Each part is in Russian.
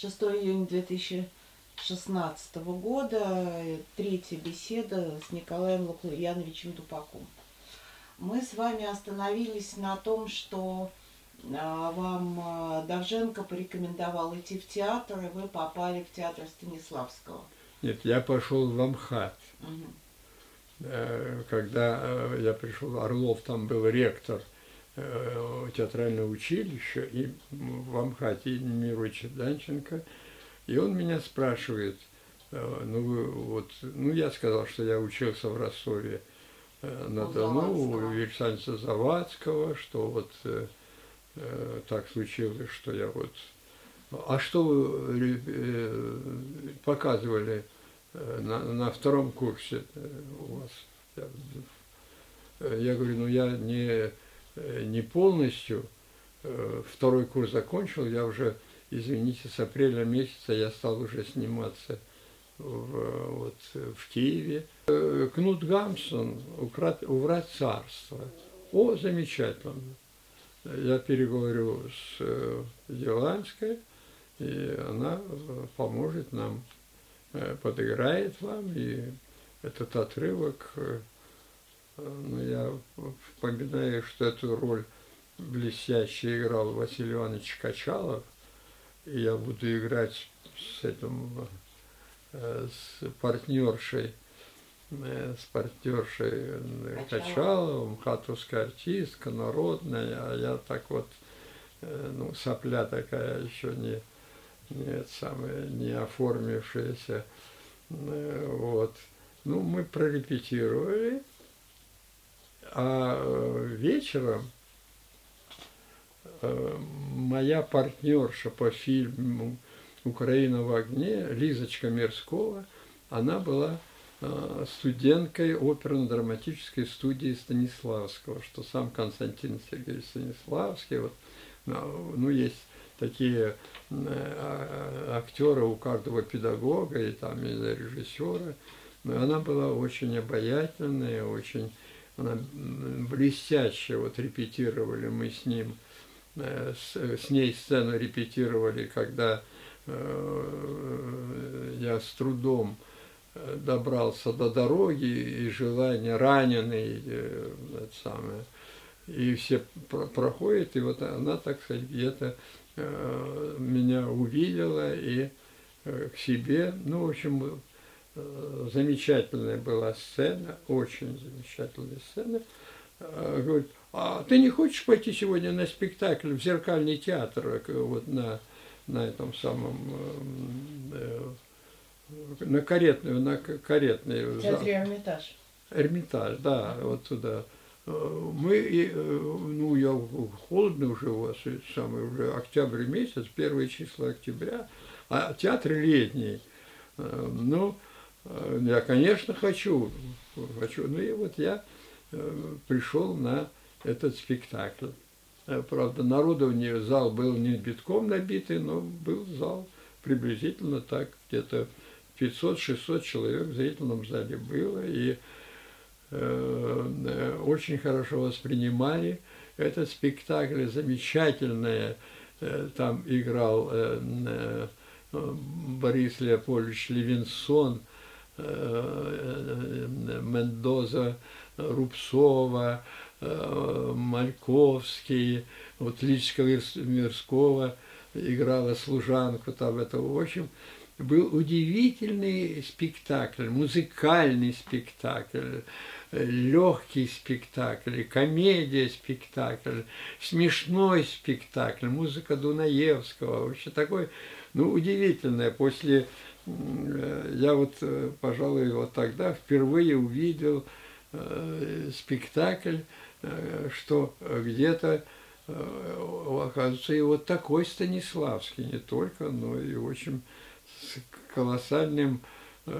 6 июня 2016 года, третья беседа с Николаем Лукьяновичем Дупаком. Мы с вами остановились на том, что а, вам а, Давженко порекомендовал идти в театр, и вы попали в театр Станиславского. Нет, я пошел в Амхат. Э, Когда э, я пришел, Орлов там был ректор э, театрального училища, и в Амхате Немировича Данченко, и он меня спрашивает, э, ну, вот, ну, я сказал, что я учился в Ростове э, на Дону, у. Вильсанца Завадского, что вот э, так случилось, что я вот... А что вы э, показывали на, на втором курсе у вас? Я, говорю, ну я не, не полностью э, второй курс закончил, я уже, извините, с апреля месяца я стал уже сниматься в, э, вот, э, в Киеве. Э, Кнут Гамсон «Украт- «Уврать царство». О, замечательно. Я переговорю с э, Еланской, и она э, поможет нам, э, подыграет вам, и этот отрывок, э, ну, я вспоминаю, что эту роль блестяще играл Василий Иванович Качалов, и я буду играть с этим, э, с партнершей, э, с партнершей э, Качаловым. Хатовская артистка, народная, а я так вот, ну, сопля такая еще не, не, самое, не оформившаяся, вот. Ну, мы прорепетировали, а э, вечером э, моя партнерша по фильму «Украина в огне» Лизочка Мирскова, она была э, студенткой оперно-драматической студии Станиславского, что сам Константин Сергеевич Станиславский, вот, ну, есть такие а- актеры у каждого педагога и там и режиссера. Но она была очень обаятельная, очень она блестяще вот репетировали мы с ним, э, с, с ней сцену репетировали, когда э, я с трудом э, добрался до дороги и желание раненый, это самое, и все про- проходят, и вот она, так сказать, где-то э, меня увидела и к себе, ну, в общем, замечательная была сцена, очень замечательная сцена. Э, Говорит, а ты не хочешь пойти сегодня на спектакль в зеркальный театр, э, вот на, на этом самом, э, э, на каретную, на каретный зал? Эрмитаж. Эрмитаж, да, вот туда. Э, Мы, э, ну, я холодно уже у вас, самый, уже октябрь месяц, первые числа октября, а театр летний. Э, Ну, э, я, конечно, хочу, хочу. Ну и вот я э, пришел на этот спектакль. Э, Правда, народу в ней зал был не битком набитый, но был зал приблизительно так, где-то 500-600 человек в зрительном зале было. И э, э, очень хорошо воспринимали этот спектакль, замечательное. э, Там играл э, э, Борис Леопольдович Левинсон, э, э, Мендоза, Рубцова, э, Мальковский, вот Личка Мирского играла служанку там этого. В общем, был удивительный спектакль, музыкальный спектакль, легкий спектакль, комедия спектакль, смешной спектакль, музыка Дунаевского, вообще такой, ну, удивительное. После, э, я вот, э, пожалуй, вот тогда впервые увидел э, спектакль, э, что где-то оказывается, и вот такой Станиславский, не только, но и очень с колоссальным А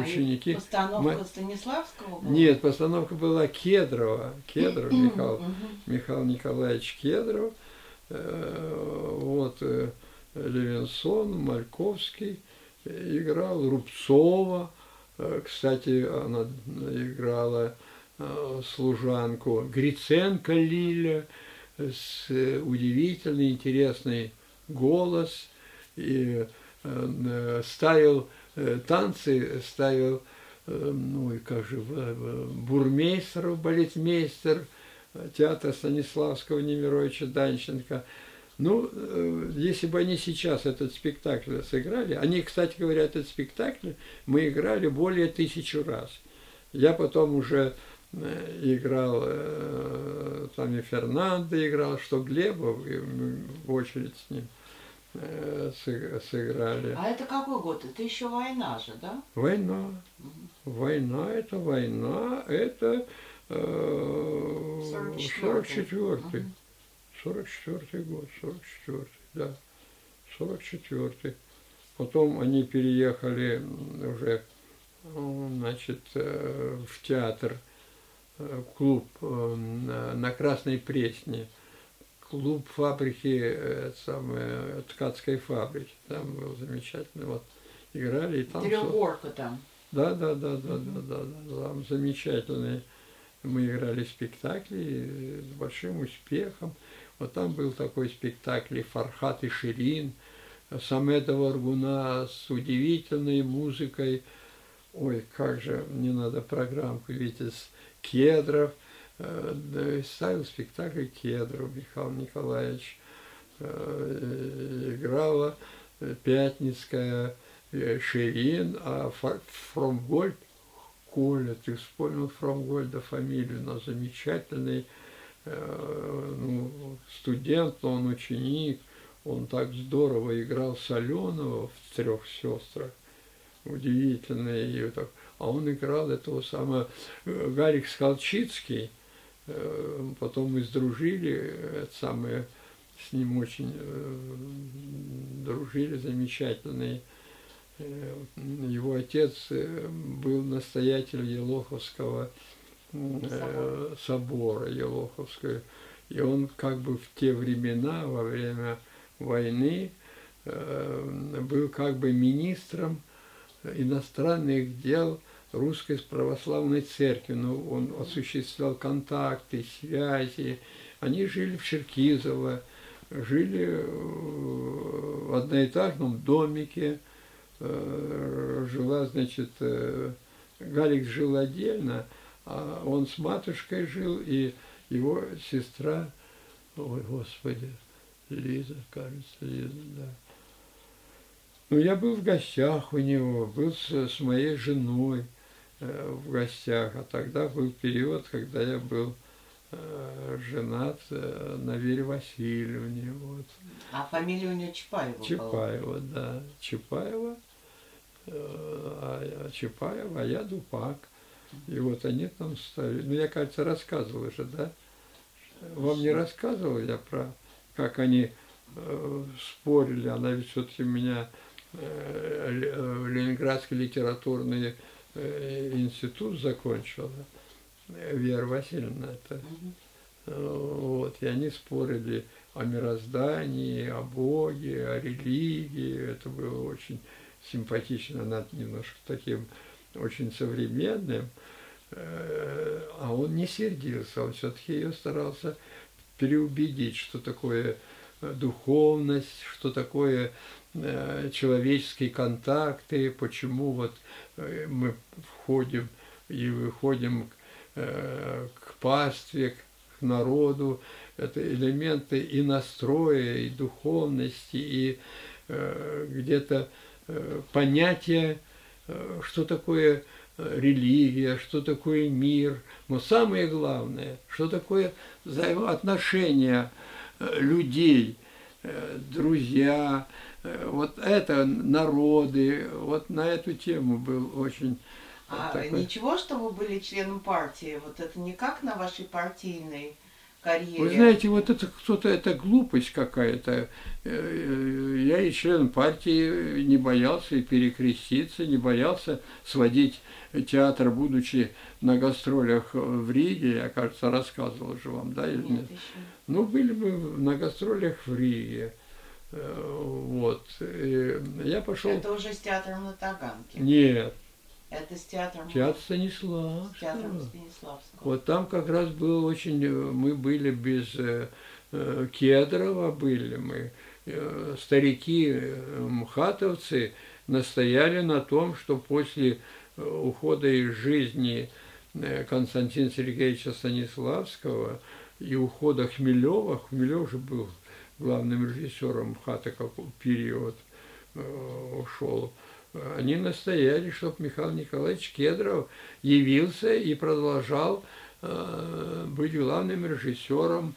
ученики. Постановка Мы- Станиславского была? Нет, постановка была Кедрова, Кедров Михаил. Михаил Николаевич Кедров, вот Левинсон, Мальковский э, играл, Рубцова, э, кстати, она играла э, служанку, Гриценко Лиля с удивительной, интересной голос, и ставил танцы, ставил, ну и как же, бурмейстер, балетмейстер театра Станиславского Немировича Данченко. Ну, если бы они сейчас этот спектакль сыграли, они, кстати говоря, этот спектакль мы играли более тысячу раз. Я потом уже играл, там и Фернандо играл, что Глебов, в очередь с ним – Э, сыграли. А это какой год? Это еще война же, да? Война. Угу. Война, это война, это э, 44-й. 44-й год, 44-й, да. 44-й. Потом они переехали уже, значит, э, в театр, э, клуб на Красной Пресне – клуб фабрики, э, самой ткацкой фабрики. Там был замечательный. Вот играли и там. Трехгорка там. Да, да, да, да, да, да, да, там замечательные. Мы играли спектакли с большим успехом. Вот там был такой спектакль Фархат и Ширин, Самеда Варгуна с удивительной музыкой. Ой, как же, мне надо программку, видите, с Кедров, Э, ставил спектакль Кедров Михаил Николаевич, э, играла э, Пятницкая, Ширин, а Фромгольд, Коля, ты вспомнил Фромгольда фамилию, но замечательный ну, студент, он ученик, он так здорово играл Соленого в трех сестрах, удивительный, и так, а он играл этого самого Гарик Скалчицкий, Э, потом мы сдружили, это самое, с ним очень э, дружили, замечательный. Э, его отец был настоятель Елоховского собора, собора Елоховского. И он как бы в те времена, во время войны, был как бы министром иностранных дел – русской православной церкви, но он осуществлял контакты, связи. Они жили в Черкизово, жили в одноэтажном домике, э, жила, значит, э, Галик жил отдельно, а он с матушкой жил, и его сестра, ой, Господи, Лиза, кажется, Лиза, да. Ну, я был в гостях у него, был с, с моей женой, Э, в гостях. А тогда был период, когда я был э, женат э, на Вере Васильевне. Вот. А фамилия у нее Чапаева Чапаева, была? да. Чапаева, а Чапаева, а я Дупак. И вот они там ставили. Ну, я, кажется, рассказывал уже, да? Вам не рассказывал я про, как они э, спорили. Она ведь все-таки меня э, Ленинградский литературный Э, институт закончила, Вера Васильевна это. Вот, и они спорили о мироздании, о Боге, о религии. Это было очень симпатично, она немножко таким очень современным. Э, а он не сердился, он все-таки ее старался переубедить, что такое духовность, что такое Э, человеческие контакты, почему вот э, мы входим и выходим э, к пастве, к народу. Это элементы и настроя, и духовности, и где-то понятие, что такое религия, что такое мир, но самое главное, что такое взаимоотношения людей, друзья, Э, вот это народы, вот на эту тему был очень... А такой... ничего, что вы были членом партии, вот это не как на вашей партийной карьере? Вы знаете, вот это кто-то, это глупость какая-то. Э, я и член партии не боялся и перекреститься, не боялся сводить театр, будучи на гастролях в Риге, я, кажется, рассказывал же вам, да, или нет? нет? Ну, были мы на гастролях в Риге. Э, вот. И я пошел. Это уже с театром на Таганке. Нет. Это с театром. Театр Станиславского. С театром Станиславского. Вот там как раз было очень. Мы были без э, э, Кедрова были мы. э, старики мхатовцы настояли на том, что после ухода из жизни Константина Сергеевича Станиславского и ухода Хмелева, Хмелев же был главным режиссером МХАТа какой период ушел, они настояли, чтобы Михаил Николаевич Кедров явился и продолжал э, быть главным режиссером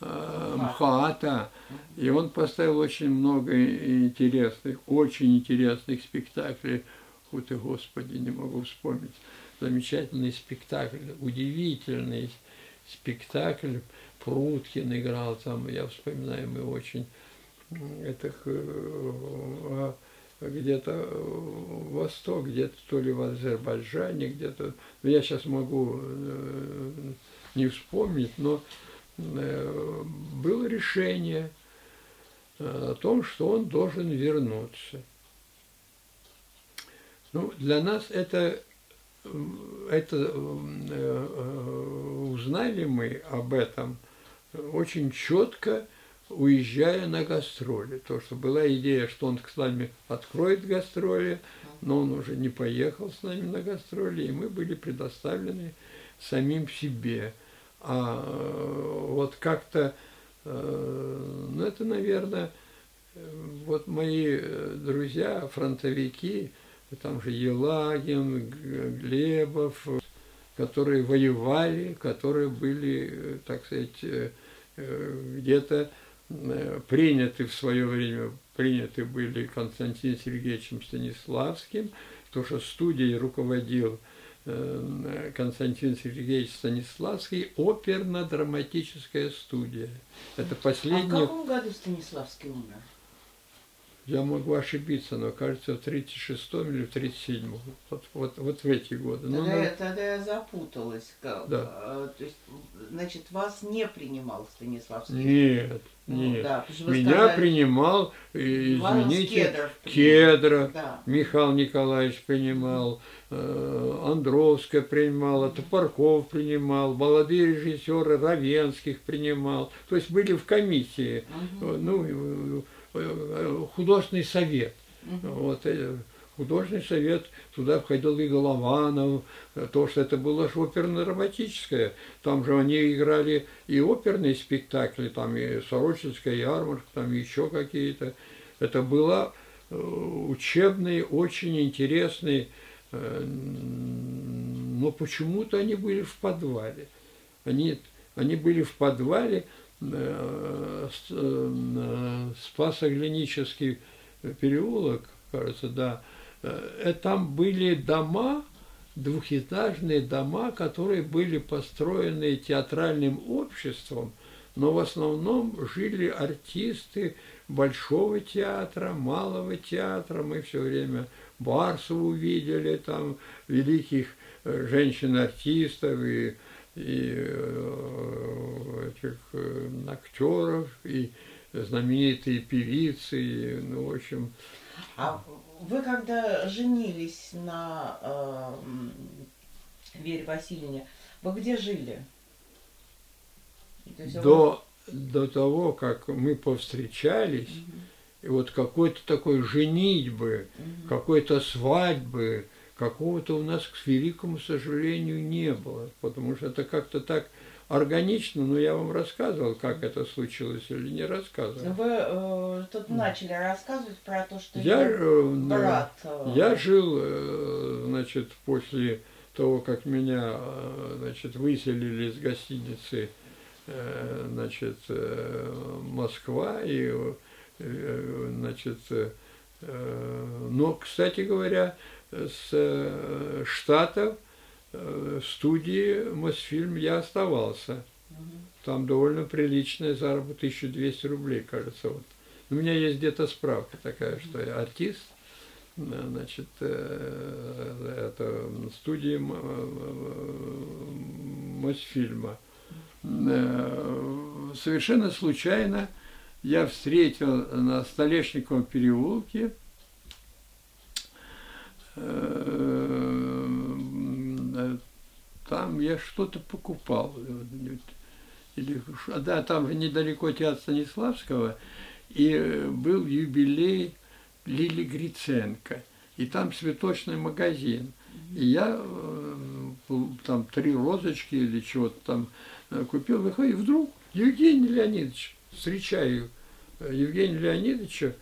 э, МХАТа. И он поставил очень много интересных, очень интересных спектаклей. Фу ты, Господи, не могу вспомнить. Замечательный спектакль, удивительный спектакль. Пруткин играл там, я вспоминаю, мы очень это где-то э, восток, где-то то ли в Азербайджане, где-то, ну, я сейчас могу э, не вспомнить, но э, было решение о том, что он должен вернуться. Ну, для нас это, это узнали мы об этом очень четко – уезжая на гастроли. То, что была идея, что он с нами откроет гастроли, но он уже не поехал с нами на гастроли, и мы были предоставлены самим себе. А э, вот как-то, э, ну это, наверное, вот мои друзья, фронтовики, там же Елагин, Глебов, которые воевали, которые были, так сказать, э, где-то Э, приняты в свое время, приняты были Константином Сергеевичем Станиславским, то, что студией руководил э, Константин Сергеевич Станиславский, оперно-драматическая студия. Это последняя... А в каком году Станиславский умер? Я могу ошибиться, но кажется, в 36-м или в 37-м. Вот, вот, вот в эти годы. Тогда, ну, я, тогда я запуталась. Как, да. А, то есть, значит, вас не принимал Станиславский? Нет, ну, нет. Да, Меня сказали, принимал, извините, Кедров, Кедра, да. Михаил Николаевич принимал, э, Андровская принимала, Топорков принимал, молодые режиссеры Равенских принимал. То есть были в комиссии. Угу. Ну, Э, художественный совет. Угу. Вот, э, художественный совет, туда входил и Голованов, э, то, что это было же оперно-драматическое. Там же они играли и оперные спектакли, там и Сорочинская ярмарка, там еще какие-то. Это было учебный, очень интересный, но почему-то они были в подвале. Они, они были в подвале, Э, э, Спасоглинический переулок, кажется, да, э, там были дома, двухэтажные дома, которые были построены театральным обществом, но в основном жили артисты Большого театра, Малого театра. Мы все время Барсову видели, там великих женщин-артистов и и э, этих э, актеров, и знаменитые певицы, и, ну, в общем... А вы когда женились на э, Вере Васильевне, вы где жили? До, вы... до того, как мы повстречались, угу. и вот какой-то такой женитьбы, угу. какой-то свадьбы, какого-то у нас, к великому сожалению, не было, потому что это как-то так органично, но я вам рассказывал, как это случилось или не рассказывал. Вы э, тут начали рассказывать про то, что я, э, брат. Э... Я жил, э, значит, после того, как меня, э, значит, выселили из гостиницы, э, значит, э, Москва и, э, значит, э, но, кстати говоря, с э, Штатов э, студии Мосфильм я оставался. Там довольно приличная заработок, 1200 рублей, кажется. Вот. У меня есть где-то справка такая, что я артист, значит, э, это студии Мосфильма. Совершенно случайно я встретил на Столешниковом переулке там я что-то покупал. Или, да, там же недалеко театр Станиславского. и э, был юбилей Лили Гриценко, и там цветочный магазин. И я э, там три розочки или чего-то там э, купил, выходит, вдруг Евгений Леонидович, встречаю Евгения Леонидовича,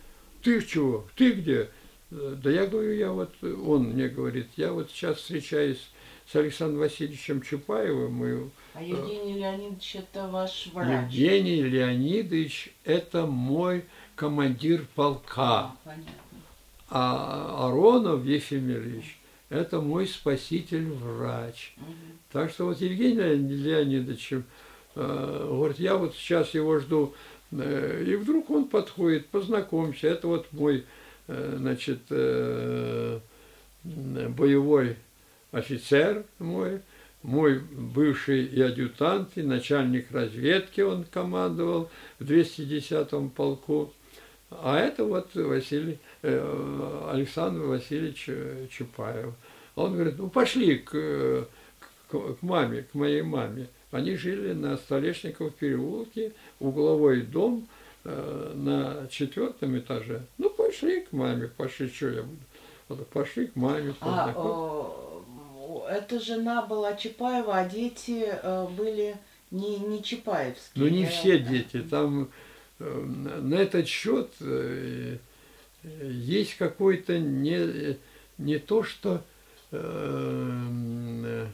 ты чего, ты где? Да я говорю, я вот, он мне говорит, я вот сейчас встречаюсь с Александром Васильевичем Чапаевым. И, а Евгений Леонидович это ваш врач? Евгений Леонидович это мой командир полка. А, понятно. А Аронов Ефимович это мой спаситель-врач. Мгм. Так что вот Евгений Леонидович э, говорит, я вот сейчас его жду, э, и вдруг он подходит, познакомься, это вот мой, э, значит, э, боевой офицер мой, мой бывший и адъютант, и начальник разведки он командовал в 210-м полку. А это вот Василий, э, Александр Васильевич э, Чапаев. Он говорит, ну пошли к, э, к, к маме, к моей маме. Они жили на Столешников переулке, угловой дом э, на четвертом этаже. Ну пошли к маме, пошли, что я буду. Пошли к маме, А, э, эта жена была Чапаева, а дети э, были не, не Чапаевские. Ну, не да? все дети. Там э, на этот счет э, есть какой-то не, не то, что э,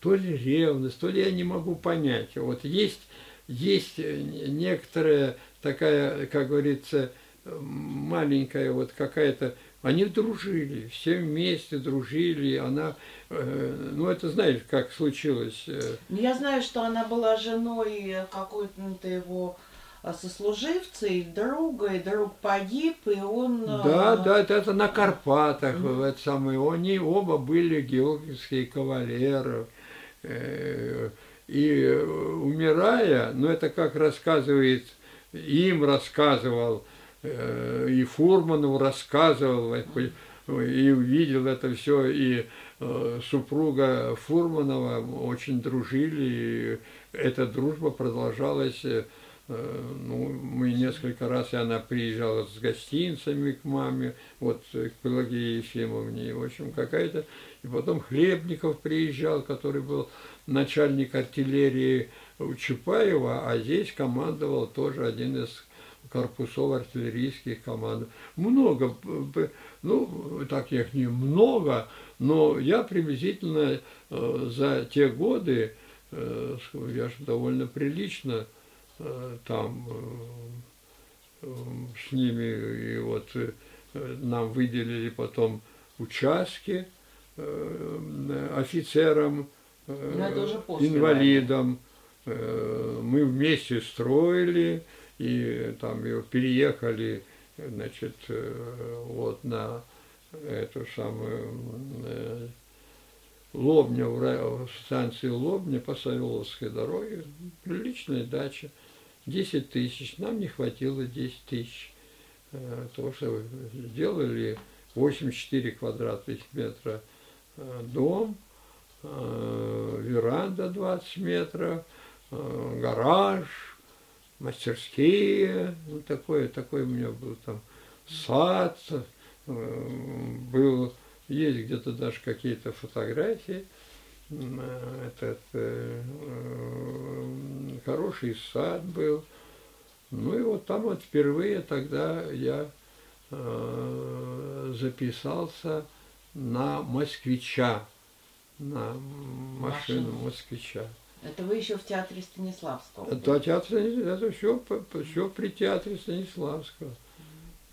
то ли ревность, то ли я не могу понять. Вот есть, есть э, некоторая такая, как говорится, э, маленькая вот какая-то они дружили, все вместе дружили. Она, э, ну это знаешь, как случилось. э, Ну, Я знаю, что она была женой какой-то его э, сослуживца и друга, и друг погиб, и он... э, Да, да, это, это на Карпатах, Мгм. это самое. Они оба были георгиевские кавалеры. Э, И э, умирая, ну это как рассказывает, им рассказывал, э, и Фурманову рассказывал, и увидел это все, и э, супруга Фурманова очень дружили, и эта дружба продолжалась Ну, мы несколько раз, и она приезжала с гостинцами к маме, вот э, к Пелагее Ефимовне, в общем, какая-то... И потом Хлебников приезжал, который был начальник артиллерии у Чапаева, а здесь командовал тоже один из корпусов артиллерийских команд. Много, б- ну, так их не много, но я приблизительно э, за те годы, э, я же довольно прилично э, там э, э, с ними, и вот э, нам выделили потом участки э, офицерам, э, после инвалидам. Э, Мы вместе строили, и там переехали, значит, э, вот на эту самую э, Лобня, в станции Лобня по Савеловской дороге, приличная дача, 10 тысяч, нам не хватило 10 тысяч, э, потому что сделали 84 квадратных метра э, дом, э, веранда 20 метров, гараж, мастерские, ну, такой, такой у меня был там сад, был, есть где-то даже какие-то фотографии, этот э, э, хороший сад был. Ну и вот там вот впервые тогда я э, записался на москвича, на машину москвича. Это вы еще в театре Станиславского. Это, театр, это все, все при театре Станиславского.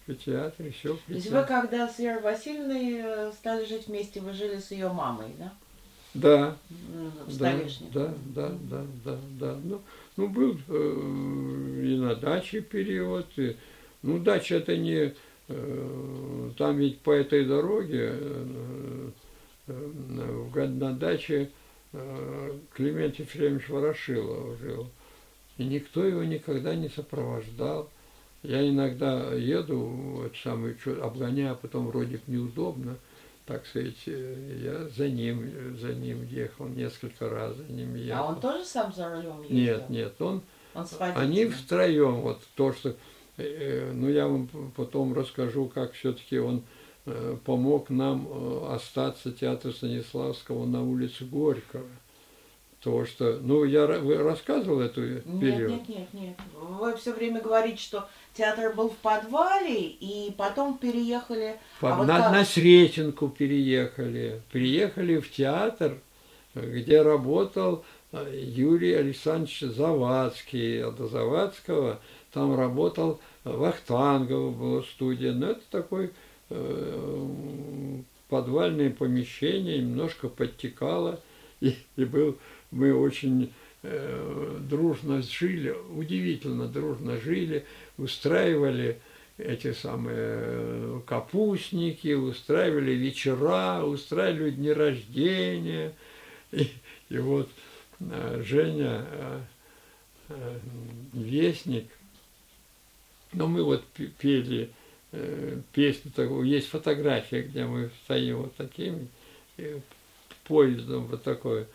При театре, все То есть вы, когда с Верой Васильевной э, стали жить вместе, вы жили с ее мамой, да? Да, да, да, да, да, да, да. Ну, ну был э, и на даче период. И, ну, дача это не... э, там ведь по этой дороге э, э, в год- на даче э, Климент Ефремович Ворошилов жил. И никто его никогда не сопровождал. Я иногда еду, вот самый, чё- обгоняю, а потом вроде бы неудобно, так сказать, э, я за ним, э, за ним ехал несколько раз, за ним ехал. А он тоже сам за рулем ездил? Нет, нет, он, Он они втроем, вот то, что э, ну, я вам потом расскажу, как все-таки он э, помог нам остаться театр Станиславского на улице Горького. Потому что, ну, я вы рассказывал эту период? Нет, нет, нет, нет. Вы все время говорите, что театр был в подвале, и потом переехали... По, а вот на, как... на Сретенку переехали. Приехали в театр, где работал э, Юрий Александрович Завадский. А до Завадского там работал Вахтангов, была студия. Но это такой э, подвальное помещение, немножко подтекало, и, и был мы очень э, дружно жили, удивительно дружно жили, устраивали эти самые э, капустники, устраивали вечера, устраивали дни рождения. И, и вот э, Женя, э, Вестник, но мы вот пели песню такую, есть фотография, где мы стоим вот таким э, поездом вот такой,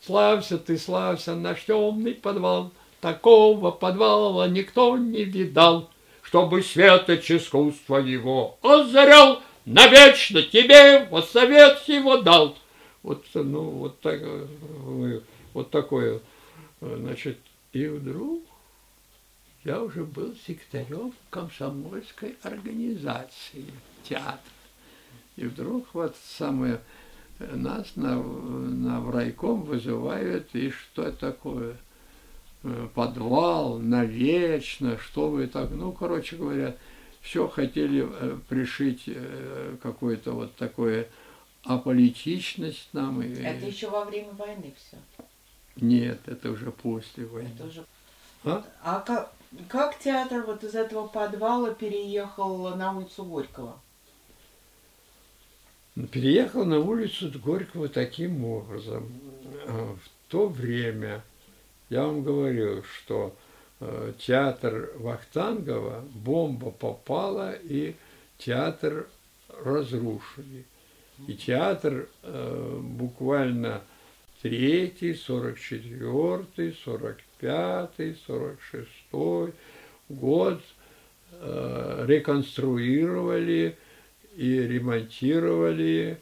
Славься ты, славься, наш темный подвал, Такого подвала никто не видал, Чтобы светоч искусства его озарял, Навечно тебе вот совет его дал. Вот, ну, вот, так, вот такое, значит, и вдруг я уже был секретарем комсомольской организации театра. И вдруг вот самое нас на, на в райком вызывают, и что такое? Э, подвал, навечно, что вы так, ну, короче говоря, все хотели э, пришить э, какое-то вот такое аполитичность нам. Это еще во время войны все? Нет, это уже после войны. Это уже... А, а как, как театр вот из этого подвала переехал на улицу Горького? Переехал на улицу Горького таким образом. В то время, я вам говорю, что э, театр Вахтангова, бомба попала, и театр разрушили. И театр э, буквально третий, сорок четвертый, сорок пятый, сорок шестой год э, реконструировали и ремонтировали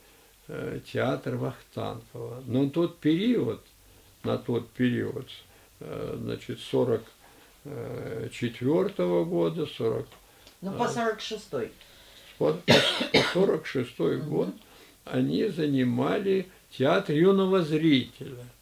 э, театр Вахтангова. Но тот период, на тот период, значит, 44 -го года, 40... Ну, по 46-й. По, по 46 год они занимали театр юного зрителя –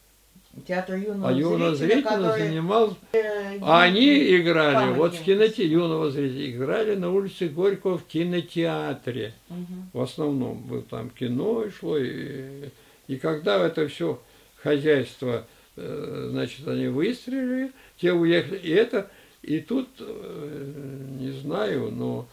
Театр юного а юного зрителя, зрителя который... занимал... Э, а они играли, вот в киноте юного зрителя, играли на улице Горького в кинотеатре. Угу. В основном там кино шло. И, и когда это все хозяйство, э, значит, они выстрелили, те уехали. И это, и тут, э, не знаю, но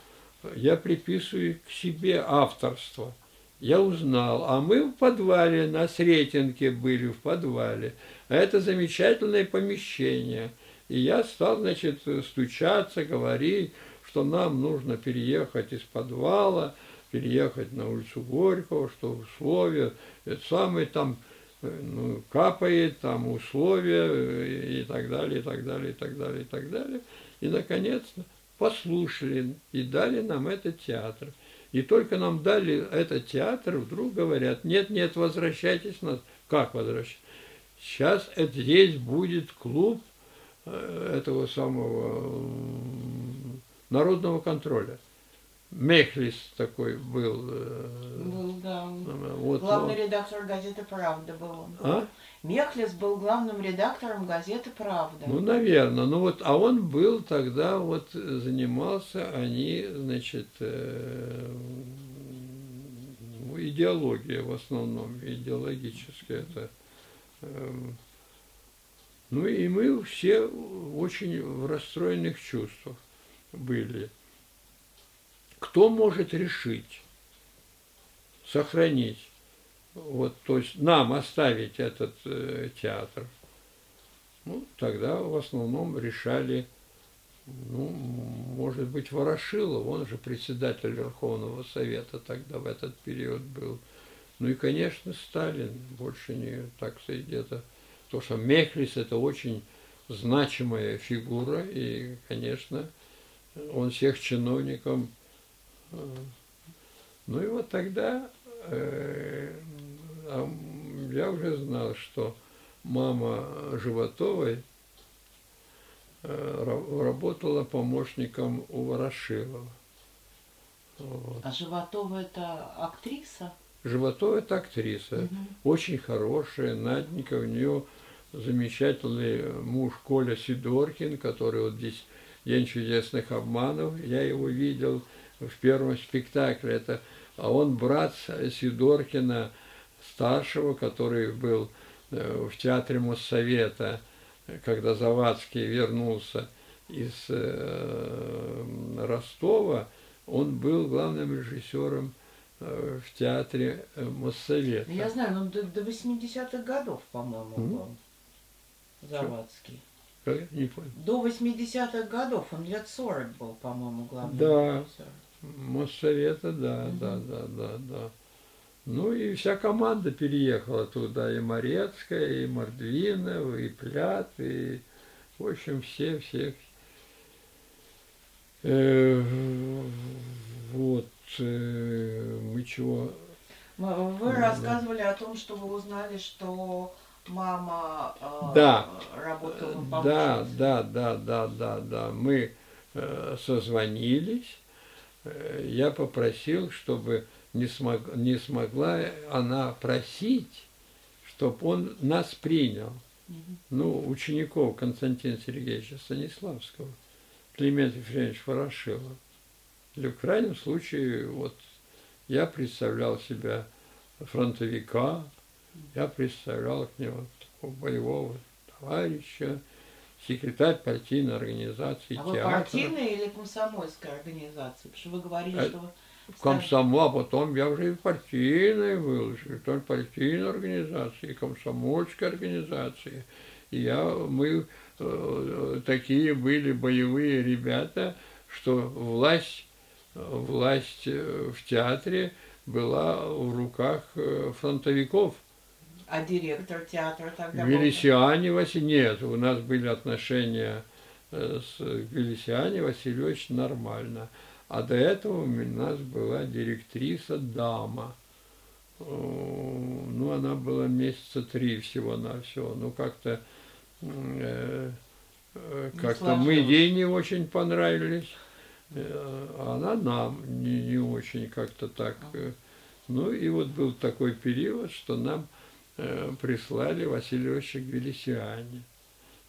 я приписываю к себе авторство – я узнал, а мы в подвале, на Сретенке были в подвале. А это замечательное помещение. И я стал, значит, стучаться, говорить, что нам нужно переехать из подвала, переехать на улицу Горького, что условия, это самое там ну, капает, там условия и так далее, и так далее, и так далее, и так далее. И, наконец, послушали и дали нам этот театр. И только нам дали этот театр, вдруг говорят, нет, нет, возвращайтесь нас. Как возвращайтесь? Сейчас это, здесь будет клуб э, этого самого народного контроля. Мехлис такой был. Э, был, да. Вот, Главный вот. редактор газеты «Правда» был он. А? Мехлис был главным редактором газеты «Правда». Ну, наверное. Ну вот, а он был тогда, вот занимался, они, значит, э, ну, идеология в основном, идеологическая это. Э, ну и мы все очень в расстроенных чувствах были. Кто может решить, сохранить вот, то есть нам оставить этот э, театр, ну, тогда в основном решали, ну, может быть, Ворошилов, он же председатель Верховного Совета тогда в этот период был. Ну и, конечно, Сталин, больше не, так сказать, где-то, то, что Мехлис – это очень значимая фигура, и, конечно, он всех чиновникам. Ну и вот тогда э, а я уже знал, что мама Животовой э, ра- работала помощником у Ворошилова. Вот. А Животова это актриса? Животова это актриса, Мгм. очень хорошая, Наденька, у нее замечательный муж Коля Сидоркин, который вот здесь День чудесных обманов, я его видел в первом спектакле, это, а он брат Сидоркина старшего, который был э, в театре Моссовета, когда Завадский вернулся из э, Ростова, он был главным режиссером э, в театре Моссовета. Я знаю, ну до, до 80-х годов, по-моему, Мгм. был Завадский. Как? Не понял. До 80-х годов он лет 40 был, по-моему, главным Да. режиссером. Моссовета, да, Мгм. да, да, да, да. Ну и вся команда переехала туда, и Морецкая, и Мордвинов, и Плят, и, в общем, все, все. Э, вот, э, мы чего... Вы Да. рассказывали о том, что вы узнали, что мама э, Да. работала Да, помощницей. да, да, да, да, да. Мы э, созвонились. Э, Я попросил, чтобы не, смог, не смогла она просить, чтобы он нас принял. Ну, учеников Константина Сергеевича Станиславского, Климент Ефремович Ворошилов. Или в крайнем случае, вот я представлял себя фронтовика, я представлял к нему такого боевого товарища, секретарь партийной организации А вы театра. партийная или комсомольская организация? Потому что вы говорили, Э, что вы... Комсомол, а потом я уже и партийный был, секретарь партийной организации, комсомольской организации. И я, мы э, такие были боевые ребята, что власть, власть э, в театре была в руках э, фронтовиков. А директор театра тогда был? Велисиане Василий... Нет, у нас были отношения э, с Велисиане Васильевич нормально. А до этого у нас была директриса дама. Э, Ну, она была месяца три всего на все. Ну, как-то э, э, как-то мы ей не очень понравились. А Она нам не, не очень как-то так. э. Ну и вот был такой период, что нам прислали Василия Ивановича Гвелисиане.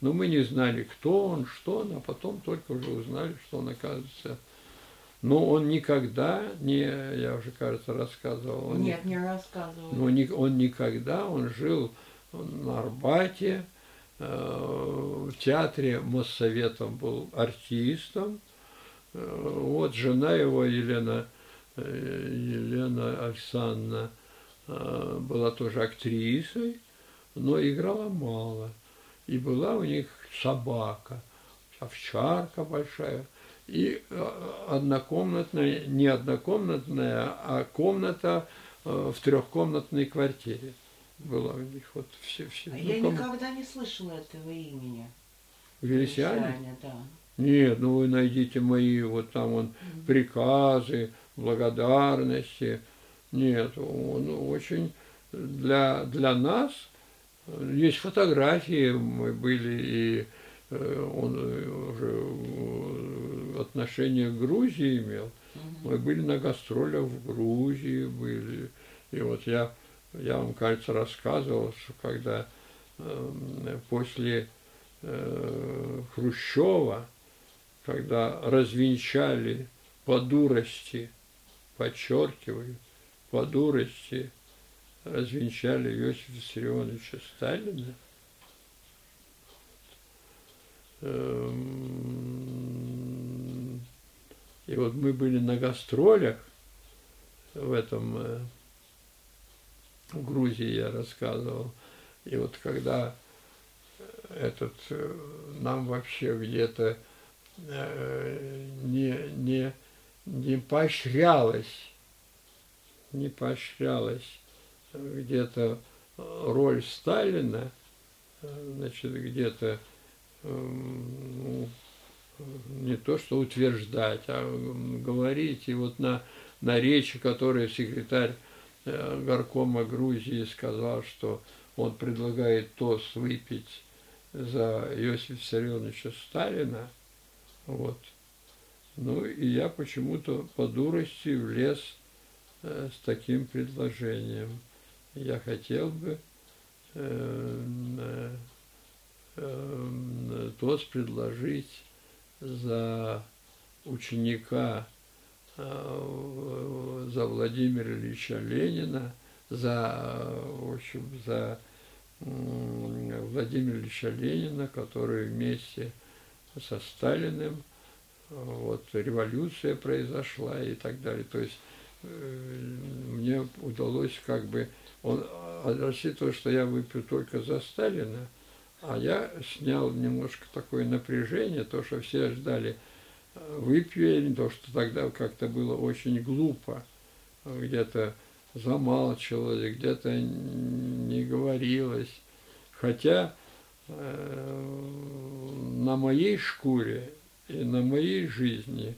Но мы не знали, кто он, что он, а потом только уже узнали, что он, оказывается... Но он никогда не, я уже, кажется, рассказывал, он, Нет, не рассказывали. но ни- он никогда, он жил на Арбате, э, в театре Моссоветом был артистом. Э, Вот жена его, Елена, э, Елена Александровна, э, была тоже актрисой, но играла мало. И была у них собака, овчарка большая. И э, однокомнатная, не однокомнатная, а комната э, в трехкомнатной квартире была у них. Вот все, все. А я ком- никогда не слышала этого имени. Вересиане, да. Нет, ну вы найдите мои, вот там он Мгм. приказы, благодарности. Нет, он очень для, для нас э, есть фотографии, мы были и э, он э, уже отношение к Грузии имел. Мы были на гастролях в Грузии, были. И вот я, я вам, кажется, рассказывал, что когда э, после э, Хрущева, когда развенчали по дурости, подчеркиваю, по дурости развенчали Иосифа Виссарионовича Сталина, эм, и вот мы были на гастролях в этом, э, в Грузии я рассказывал, и вот когда этот э, нам вообще где-то э, не, не, не поощрялось, не поощрялось где-то роль Сталина, э, значит, где-то эм, ну, не то что утверждать, а говорить. И вот на, на речи, которую секретарь э, горкома Грузии сказал, что он предлагает тост выпить за Иосифа Виссарионовича Сталина, вот. Ну, и я почему-то по дурости влез э, с таким предложением. Я хотел бы э, э, э, тост предложить за ученика, э, за Владимира Ильича Ленина, за, в общем, за Владимира Ильича Ленина, который вместе со Сталиным, вот революция произошла и так далее. То есть э, мне удалось как бы, он рассчитывал, что я выпью только за Сталина, а я снял немножко такое напряжение, то, что все ждали, э, выпью или то, что тогда как-то было очень глупо, где-то замалчивалось, где-то не говорилось. Хотя э, на моей шкуре и на моей жизни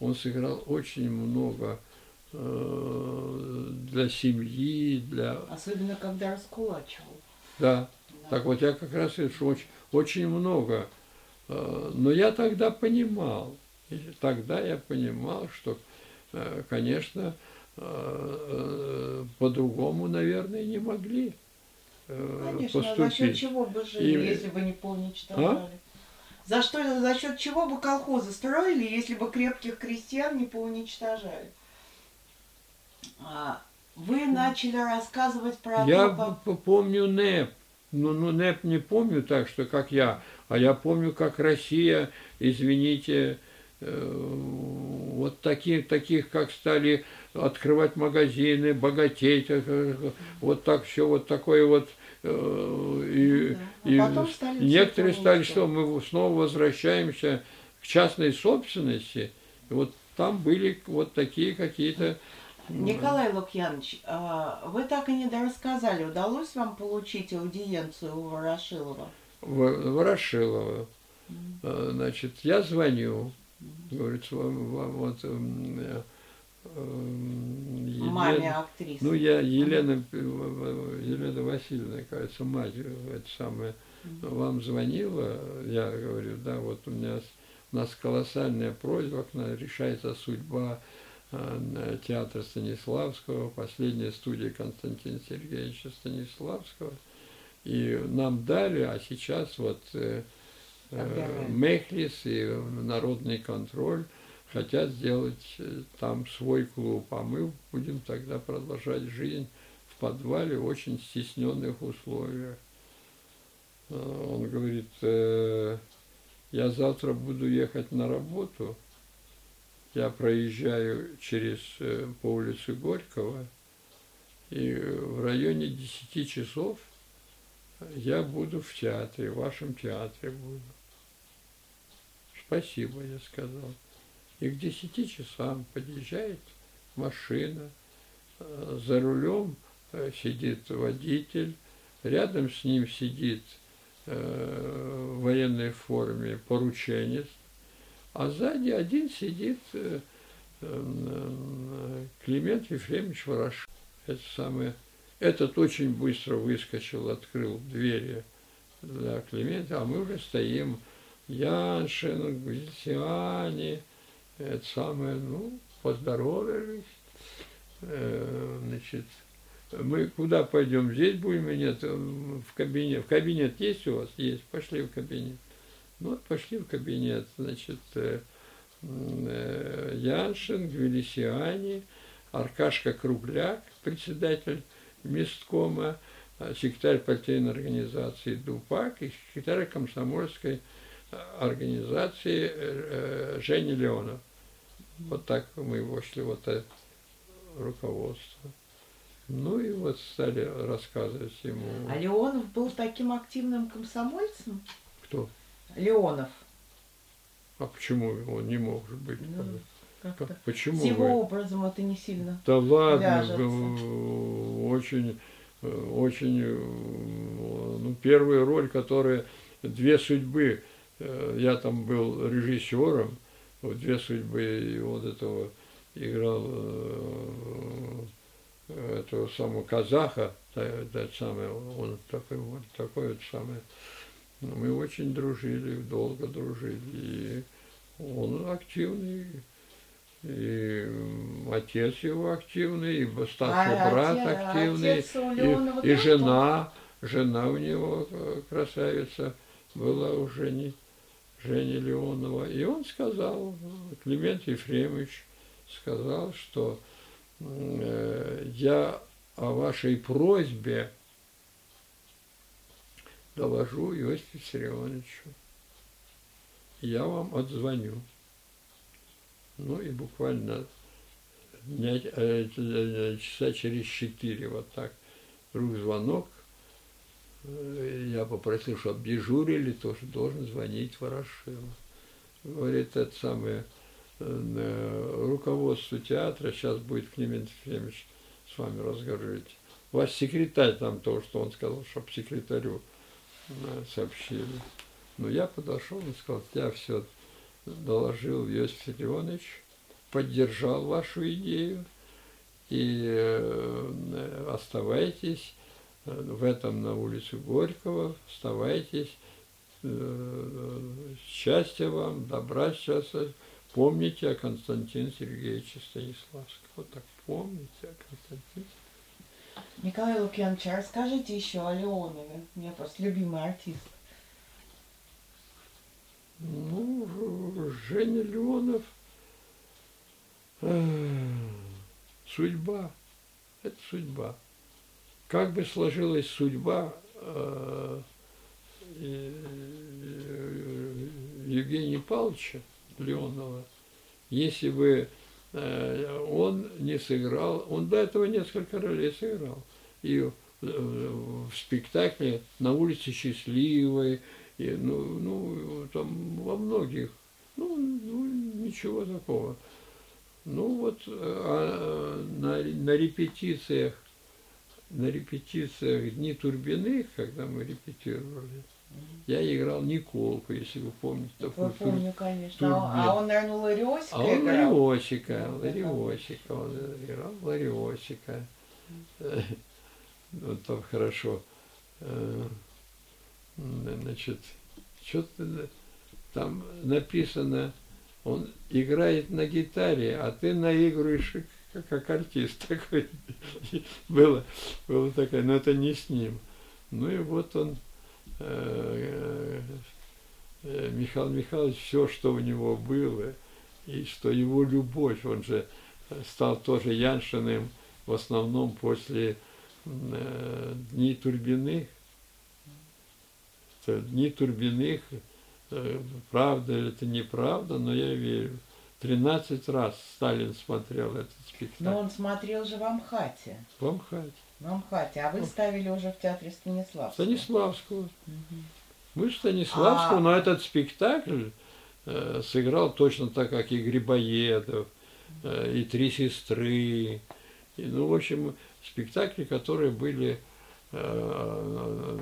он сыграл очень много э, для семьи, для... Особенно, когда раскулачивал. Да. Так вот, я как раз очень, очень много. Э, но я тогда понимал, тогда я понимал, что, э, конечно, э, по-другому, наверное, не могли Конечно, поступить. за счет чего бы жили, и... если бы не поуничтожали? А? За, что, за счет чего бы колхозы строили, если бы крепких крестьян не поуничтожали? А, вы начали рассказывать про... Я то, помню НЭП. Ну, ну, НЭП не помню так, что как я, а я помню, как Россия, извините, э, вот таких, таких, как стали открывать магазины, богатеть, э, вот так все, вот такое вот э, и, да. и стали некоторые стали, что мы снова возвращаемся к частной собственности. И вот там были вот такие какие-то Николай Лукьянович, а, вы так и не рассказали, удалось вам получить аудиенцию у Ворошилова? Ворошилова. Mm. Значит, я звоню, говорит, вам, вам вот э, Елена, Маме актрисы. Ну, я Елена, Елена Васильевна, кажется, мать, это самое, вам звонила, я говорю, да, вот у меня у нас колоссальная просьба, решается судьба Э, театра Станиславского, последняя студия Константина Сергеевича Станиславского. И нам дали, а сейчас вот э, э, Мехлис и Народный контроль хотят сделать э, там свой клуб, а мы будем тогда продолжать жизнь в подвале в очень стесненных условиях. Он говорит, э, я завтра буду ехать на работу, я проезжаю через э, по улице Горького, и в районе 10 часов я буду в театре, в вашем театре буду. Спасибо, я сказал. И к 10 часам подъезжает машина, э, за рулем э, сидит водитель, рядом с ним сидит в военной форме порученец, а сзади один сидит э, э, Климент Ефремович Ворошилов. Это самое. Этот очень быстро выскочил, открыл двери для Климента, а мы уже стоим. Яншин, Гвельсиане, это самое, ну, поздоровались. Э, значит, мы куда пойдем? Здесь будем или нет? В кабинет. В кабинет есть у вас? Есть. Пошли в кабинет. Ну, вот пошли в кабинет, значит, э, э, Яншин, Гвелисиани, Аркашка Кругляк, председатель месткома, э, секретарь партийной организации ДУПАК и секретарь комсомольской организации Женя Леонов. Вот так мы вошли вот это руководство. Ну и вот стали рассказывать ему. А Леонов был таким активным комсомольцем? Кто? Леонов. А почему он не может быть? Ну, почему? С его вы? образом это не сильно Да ладно, очень, очень, ну, первая роль, которая, две судьбы, э, я там был режиссером, в две судьбы и вот этого играл э, этого самого казаха, тот самый, он такой вот, такой вот самый. Ну, мы очень дружили, долго дружили, и он активный, и отец его активный, и старший а брат отец, активный, отец и, и жена, жена у него э, красавица была у Жени, Жени Леонова. И он сказал, Климент Ефремович сказал, что э, я о вашей просьбе доложу Иосифу Сирионовичу. Я вам отзвоню. Ну и буквально дня, э, часа через четыре вот так вдруг звонок. Э, я попросил, чтобы дежурили, тоже должен звонить Ворошилов. Говорит, это самое э, руководство театра, сейчас будет Климент Ефремович с вами разговаривать. У вас секретарь там то, что он сказал, чтобы секретарю сообщили. Но я подошел и сказал, я все доложил Иосиф Леонович, поддержал вашу идею и э, оставайтесь э, в этом на улице Горького, оставайтесь, э, счастья вам, добра счастья, помните о Константине Сергеевиче Станиславском. Вот так помните о Константине Николай Лукьянович, расскажите еще о Леонове. У меня просто любимый артист. Ну, Женя Леонов, э, судьба, это судьба. Как бы сложилась судьба э, Евгения Павловича Леонова, если бы э, он не сыграл, он до этого несколько ролей сыграл. И в спектакле «На улице счастливой», и, ну, ну, там во многих, ну, ну, ничего такого. Ну вот а, на, на репетициях, на репетициях Дни Турбиных, когда мы репетировали, я играл Николку, если вы помните. Такой помню, конечно. Турбин. А он, наверное, Лариосика А он играл? Лариосика, Лариосика, он играл Лариосика. Вот там хорошо э, значит, что-то там написано, он играет на гитаре, а ты наигрываешь как, как артист такой. было, было такое, но это не с ним. Ну и вот он, Михаил Михайлович, все, что у него было, и что его любовь, он же стал тоже Яншиным в основном после э, Дней Турбиных, Дни Турбиных, э, правда или это неправда, но я верю. Тринадцать раз Сталин смотрел этот спектакль. Но он смотрел же в Амхате. В Амхате. В Амхате. А вы ставили уже в театре Станиславского. Станиславского. Угу. Мы Станиславского, а... но этот спектакль э, сыграл точно так, как и Грибоедов, э, и Три сестры. И, ну, в общем, спектакли, которые были э,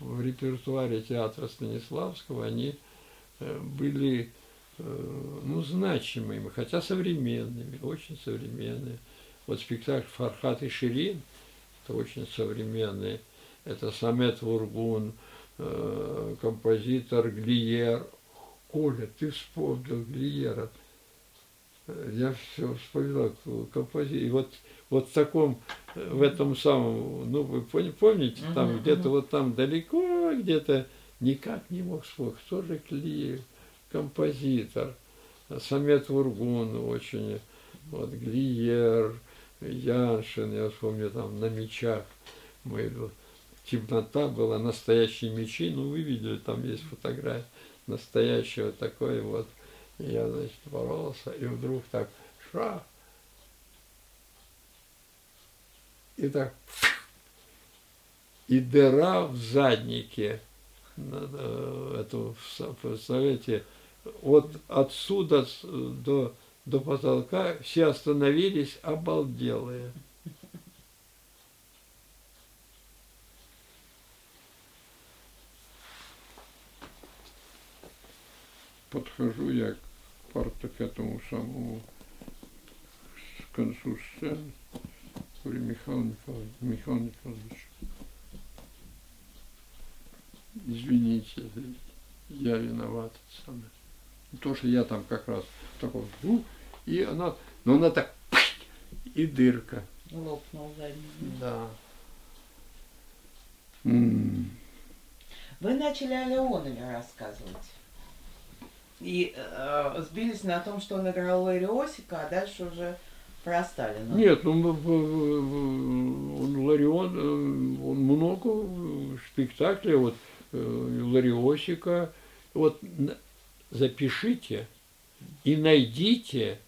в репертуаре театра Станиславского они э, были э, ну, значимыми, хотя современными, очень современные. Вот спектакль «Фархат и Ширин» – это очень современный. Это Самет Вургун, э, композитор Глиер. Коля, ты вспомнил Глиера. Я все вспоминал композитор. И вот вот в таком, в этом самом, ну, вы помните, там uh-huh, где-то uh-huh. вот там далеко, где-то никак не мог вспомнить, кто же Клиев, композитор, Самет Вургун очень, вот Глиер, Яншин, я вспомню, там на мечах мы, темнота была, настоящие мечи, ну, вы видели, там есть фотография настоящего такой вот, я, значит, боролся, и вдруг так, шах, и так, и дыра в заднике, это, представляете, вот отсюда до, до потолка все остановились обалделые. подхожу я к, парта, к этому самому к концу сцены. Говорю, Михаил Николаевич, Михаил Николаевич, извините, я виноват сам. То, что я там как раз такой, ну, и она, но она так, и дырка. Лопнул задний. Да. Вы начали о Леонове рассказывать. И э, сбились на том, что он играл Лэри Осика, а дальше уже про Сталина. Нет, ну, он, Ларион, э, он много спектаклей, вот э, Лариосика, вот запишите и найдите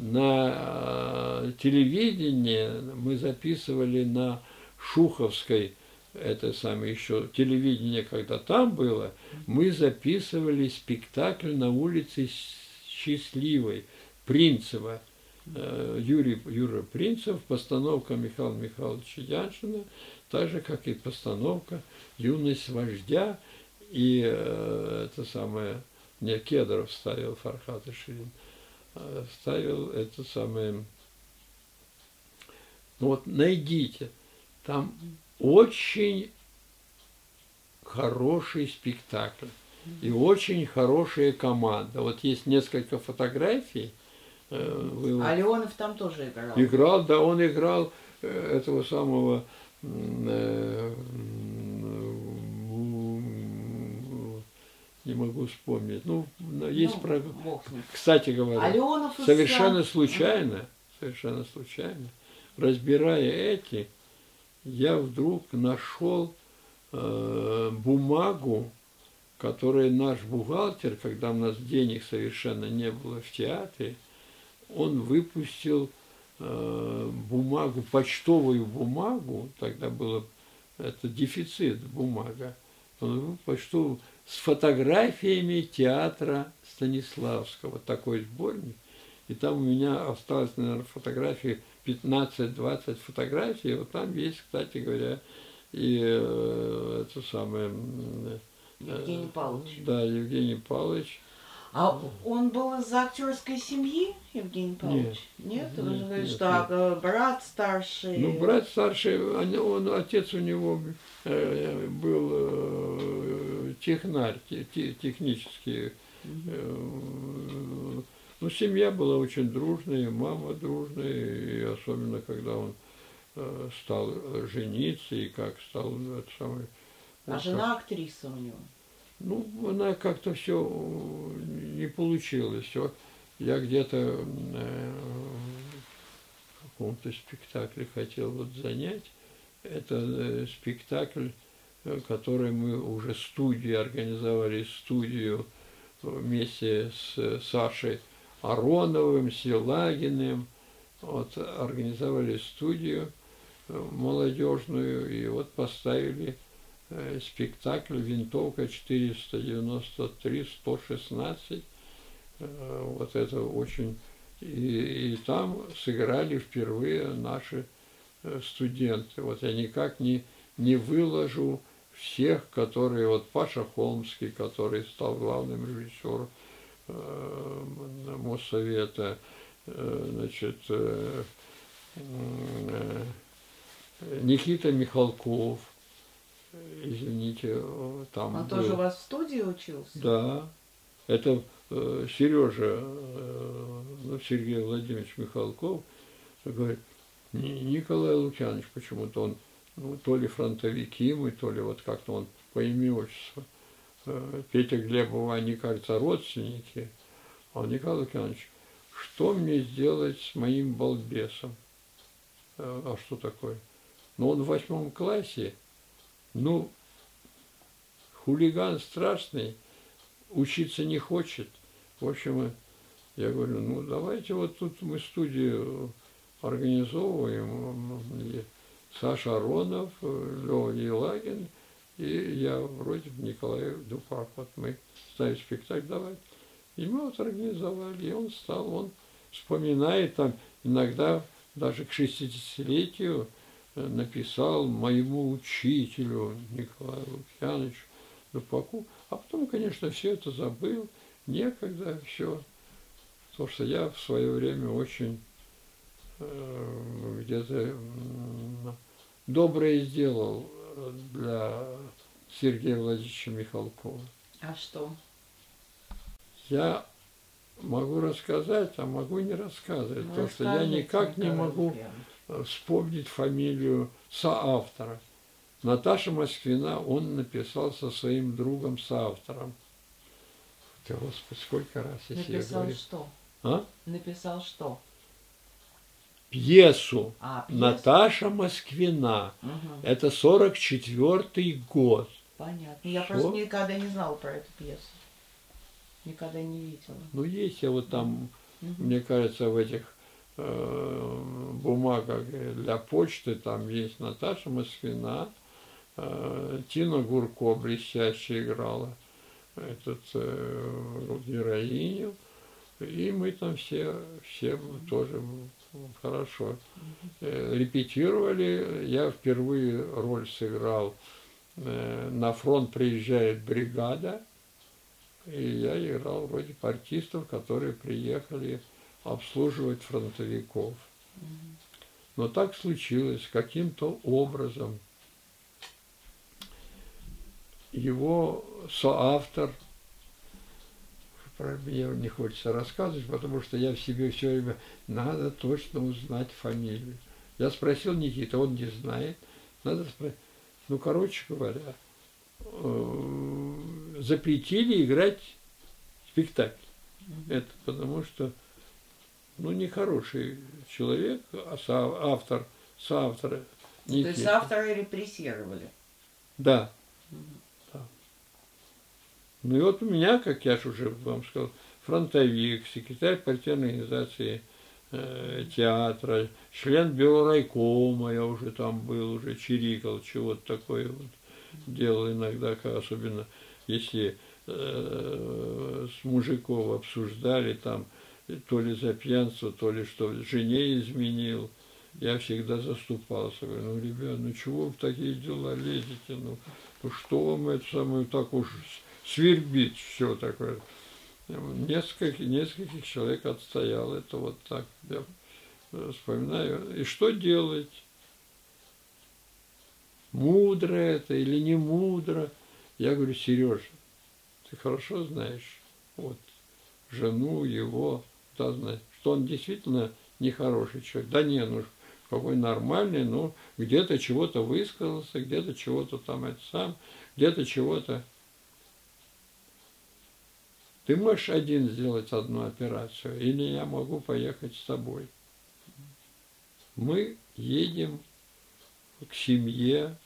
на э, телевидении, мы записывали на Шуховской это самое еще телевидение, когда там было, мы записывали спектакль на улице Счастливой, Принцева. Э, Юрий, Юра Принцев, постановка Михаила Михайловича Яншина, так же, как и постановка «Юность вождя», и э, это самое, не Кедров ставил, Фархат и Ширин, а ставил это самое, ну вот найдите, там очень хороший спектакль и очень хорошая команда. Вот есть несколько фотографий. Э, вы... А Леонов там тоже играл? Играл, да, он играл э, этого самого не могу вспомнить. Ну, есть ну, про... Кстати говоря, а Леонов совершенно случайно, совершенно случайно, разбирая эти, я вдруг нашел э, бумагу, которую наш бухгалтер, когда у нас денег совершенно не было в театре, он выпустил э, бумагу, почтовую бумагу, тогда было это дефицит бумага, он выпустил почтовую с фотографиями театра Станиславского, такой сборник. И там у меня осталось, наверное, фотографии 15-20 фотографий, вот там есть, кстати говоря, и э, это самое... Э, Евгений Павлович. Да, Евгений Павлович. А он был из актерской семьи, Евгений Павлович? Нет? Нет? Вы же говорите, что нет. А, брат старший. Ну, брат старший, он, отец у него э, был э, технарь, технический. Угу. Ну, семья была очень дружная, мама дружная, и особенно когда он э, стал жениться и как стал это самое. А вот жена актриса у него? Ну, она как-то все не получилось. Все. Я где-то э, в каком-то спектакле хотел вот занять. Это э, спектакль, э, который мы уже студии организовали, студию вместе с Сашей Ароновым, Силагиным, вот, организовали студию э, молодежную и вот поставили э, спектакль «Винтовка 493-116». Э, вот это очень... И, и там сыграли впервые наши студенты. Вот я никак не, не выложу всех, которые... Вот Паша Холмский, который стал главным режиссером Э, Моссовета, э, значит, э, Никита Михалков, извините, там Он был. тоже у вас в студии учился? Да, это Сережа, ну, Сергей Владимирович Михалков, говорит, Николай Лукьянович почему-то он, ну, то ли фронтовики мы, то ли вот как-то он по имени отчеству Э, Петя Глебова, они, кажется, родственники. А Николай Лукьянович, что мне сделать с моим балбесом? Э, а что такое? Ну, он в восьмом классе, ну, хулиган страшный, учиться не хочет. В общем, я говорю, ну, давайте вот тут мы студию организовываем. Саша Аронов, Лева Елагин – и я вроде Николай Дупак, вот мы ставим спектакль, давай. И мы вот организовали, и он стал, он вспоминает там иногда даже к 60-летию э, написал моему учителю Николаю Лукьяновичу Дупаку, а потом, конечно, все это забыл, некогда, все. Потому что я в свое время очень э, где-то доброе сделал для Сергея Владимировича Михалкова. А что? Я могу рассказать, а могу не рассказывать, Ну, потому что я никак не могу. Вспомнить фамилию соавтора. Наташа Москвина он написал со своим другом соавтором. Ты, Господи, сколько раз я себе Написал говорю. что? А? Написал что? Пьесу А, пьесу? Наташа Москвина. Мгм. Это 44-й год. Понятно. Я Что? просто никогда не знала про эту пьесу. Никогда не видела. Ну, есть я вот там, Мгм. мне кажется, в этих э, бумагах для почты, там есть Наташа Москвина, э, Тина Гурко блестяще играла этот э, героиню, и мы там все, все тоже хорошо э, репетировали. Я впервые роль сыграл. э, На фронт приезжает бригада, и я играл вроде артистов, которые приехали обслуживать фронтовиков. Но так случилось, каким-то образом его соавтор, про меня не хочется рассказывать, потому что я в себе все время, надо точно узнать фамилию. Я спросил Никита, он не знает, надо спросить. Ну, короче говоря, э, запретили играть спектакль. Это потому что, ну, нехороший человек, а автор, соавтор То есть авторы репрессировали. Да. Да. Ну и вот у меня, как я же уже вам сказал, фронтовик, секретарь партийной организации э, театра, член биорайкома, я уже там был, уже чирикал, чего-то такое вот делал иногда, особенно если э, с мужиков обсуждали там, то ли за пьянство, то ли что жене изменил. Я всегда заступался. Говорю, ну, ребят, ну чего вы в такие дела лезете? Ну, ну что вам это самое так уж свербит все такое? Несколько, нескольких человек отстоял. Это вот так. Я вспоминаю. И что делать? Мудро это или не мудро? Я говорю, Сережа, ты хорошо знаешь вот жену его, знаешь, что он действительно нехороший человек. Да не, ну какой нормальный, ну где-то чего-то высказался, где-то чего-то там это сам, где-то чего-то. Ты можешь один сделать одну операцию, или я могу поехать с тобой. Мы едем к семье,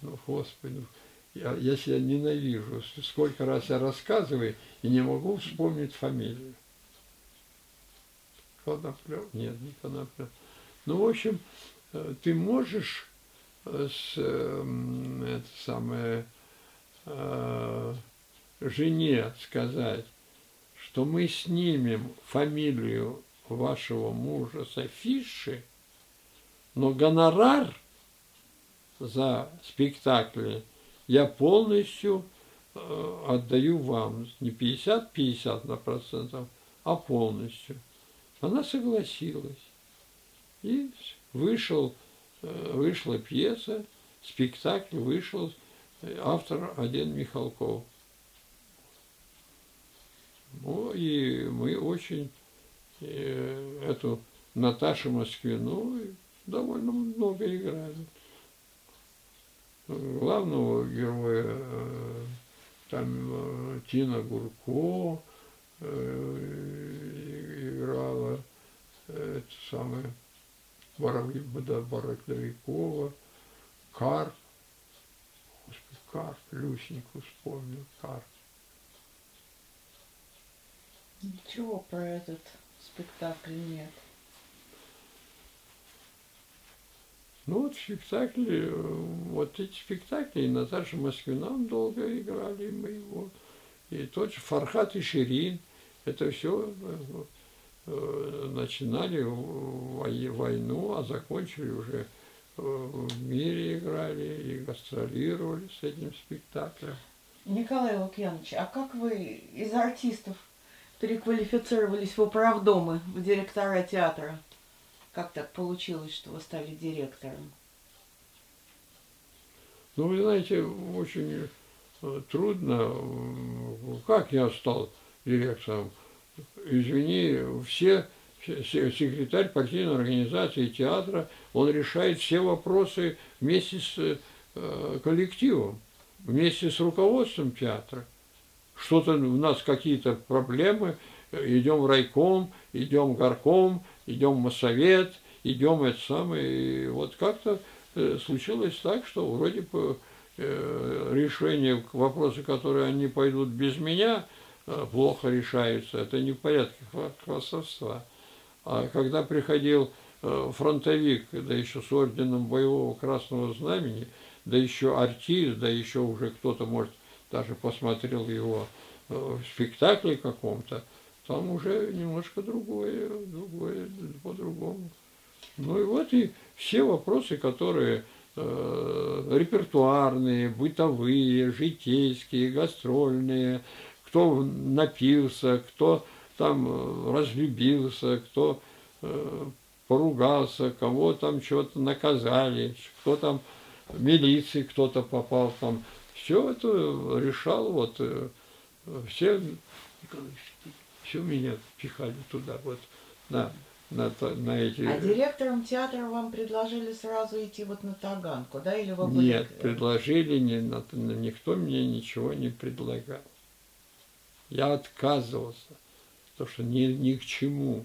ну, Господи, я, я себя ненавижу. Сколько раз я рассказываю и не могу вспомнить фамилию. Коноплев? Нет, не Коноплев. Ну, в общем, э, ты можешь э, с, эм, это самое, э, жене сказать, что мы снимем фамилию вашего мужа с афиши, но гонорар за спектакли я полностью отдаю вам. Не 50-50 на процентов, а полностью. Она согласилась. И вышел, э, вышла пьеса, спектакль вышел, э, автор один Михалков. Ну, и мы очень э, эту Наташу Москвину довольно много играли. Главного героя там Тина Гурко играла, э, это самое Бараклевикова, Карп, Господи, Карп, Люсеньку вспомнил, Карп. Ничего про этот спектакль нет. Ну вот спектакли, э, вот эти спектакли, и Наташа Москвина долго играли мы его. И тот же Фархат и Ширин, это все начинали вой- войну, а закончили уже э, в мире играли и гастролировали с этим спектаклем. Николай Лукьянович, а как вы из артистов переквалифицировались в управдомы, в директора театра? Как так получилось, что вы стали директором? Ну, вы знаете, очень э, трудно. Как я стал директором? Извини, все секретарь партийной организации театра, он решает все вопросы вместе с э, коллективом, вместе с руководством театра. Что-то у нас какие-то проблемы, идем в райком, идем в горком, идем в моссовет, идем это самое. И вот как-то э, случилось так, что вроде бы э, решение вопроса, которые они пойдут без меня, плохо решаются. Это не в порядке хвастовства. А когда приходил э, фронтовик, да еще с орденом боевого красного знамени, да еще артист, да еще уже кто-то, может, даже посмотрел его э, в спектакле каком-то, там уже немножко другое, другое, по-другому. Ну и вот и все вопросы, которые э, репертуарные, бытовые, житейские, гастрольные, кто напился, кто там э, разлюбился, кто э, поругался, кого там что-то наказали, кто там в милиции кто-то попал там. Все это решал вот э, все, все меня пихали туда вот на, на, на эти... А директором театра вам предложили сразу идти вот на Таганку, да, или вы были... Нет, предложили, не, никто мне ничего не предлагал. Я отказывался потому что ни, ни к чему.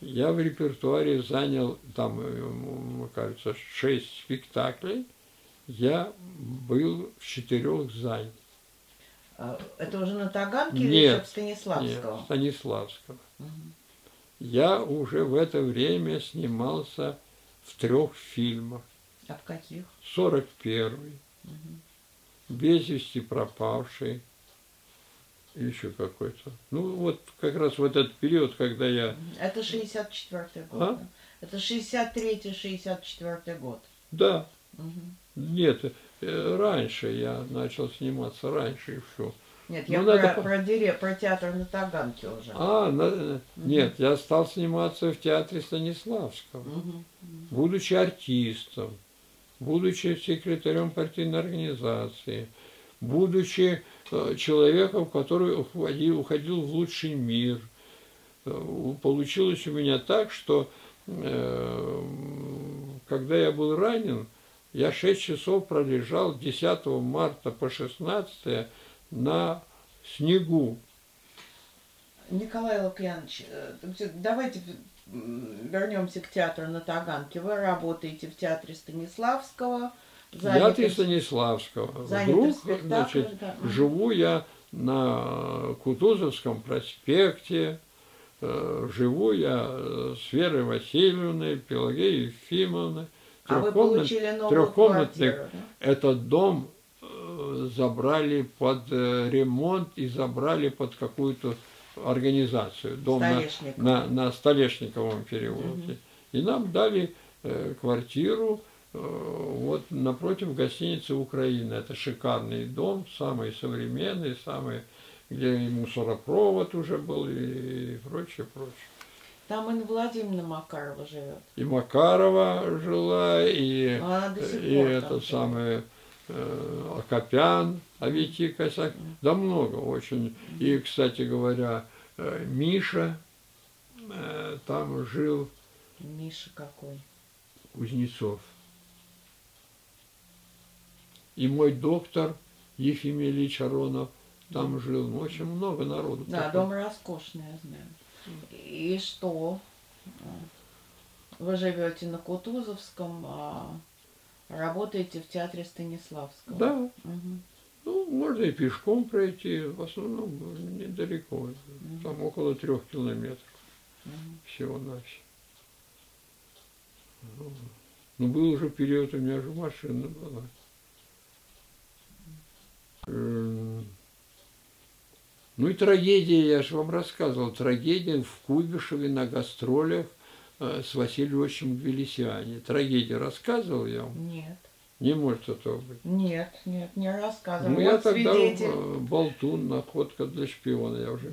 Я в репертуаре занял, там, э, кажется, шесть спектаклей, я был в четырех занят. А, это уже на Таганке нет, или еще в Станиславского? Нет, Станиславского. Угу. Я уже в это время снимался в трех фильмах. А в каких? Сорок первый. Угу. Без вести пропавший еще какой-то. Ну, вот как раз в этот период, когда я... Это 64-й год. А? Это 63-64 год. Да. Угу. Нет, э, раньше я начал сниматься, раньше и все. Нет, ну, я про, надо... про, дире, про театр на Таганке уже. А, на... угу. нет, я стал сниматься в театре Станиславского, угу. будучи артистом, будучи секретарем партийной организации, будучи человеком, который уходил, уходил в лучший мир. Э, получилось у меня так, что э, когда я был ранен, я 6 часов пролежал 10 марта по 16 на снегу. Николай Лукьянович, давайте вернемся к театру на Таганке. Вы работаете в театре Станиславского, Занятый Станиславского. Вдруг, значит, да. живу я на Кутузовском проспекте, э, живу я с Верой Васильевной, Пелагеей Ефимовной. А вы получили новую квартиру, да? Этот дом э, забрали под э, ремонт и забрали под какую-то организацию. Дом на, на, на Столешниковом переулке. Угу. И нам дали э, квартиру Э, вот напротив гостиницы Украины. Это шикарный дом, самый современный, самый, где и мусоропровод уже был, и прочее, прочее. Там Инна Владимировна Макарова живет. И Макарова жила, и, а и это самое э, Акопян, Авити Косяк. Mm. Да много очень. Mm. И, кстати говоря, э, Миша э, там жил. Миша какой? Кузнецов и мой доктор Ефим Ильич Аронов там жил. Ну, очень много народу. Да, такой. дом роскошный, я знаю. И что? Вы живете на Кутузовском, а работаете в театре Станиславского. Да. Угу. Ну, можно и пешком пройти, в основном недалеко. Угу. Там около трех километров угу. всего-навсего. Ну, был уже период, у меня же машина была. Ну и трагедия, я же вам рассказывал, трагедия в Куйбышеве на гастролях э, с Василием Ильичем Гвелисиане. Трагедию рассказывал я вам? Нет. Не может этого быть. Нет, нет, не рассказывал. Ну, я Вот тогда свидетель. э, болтун, находка для шпиона, я уже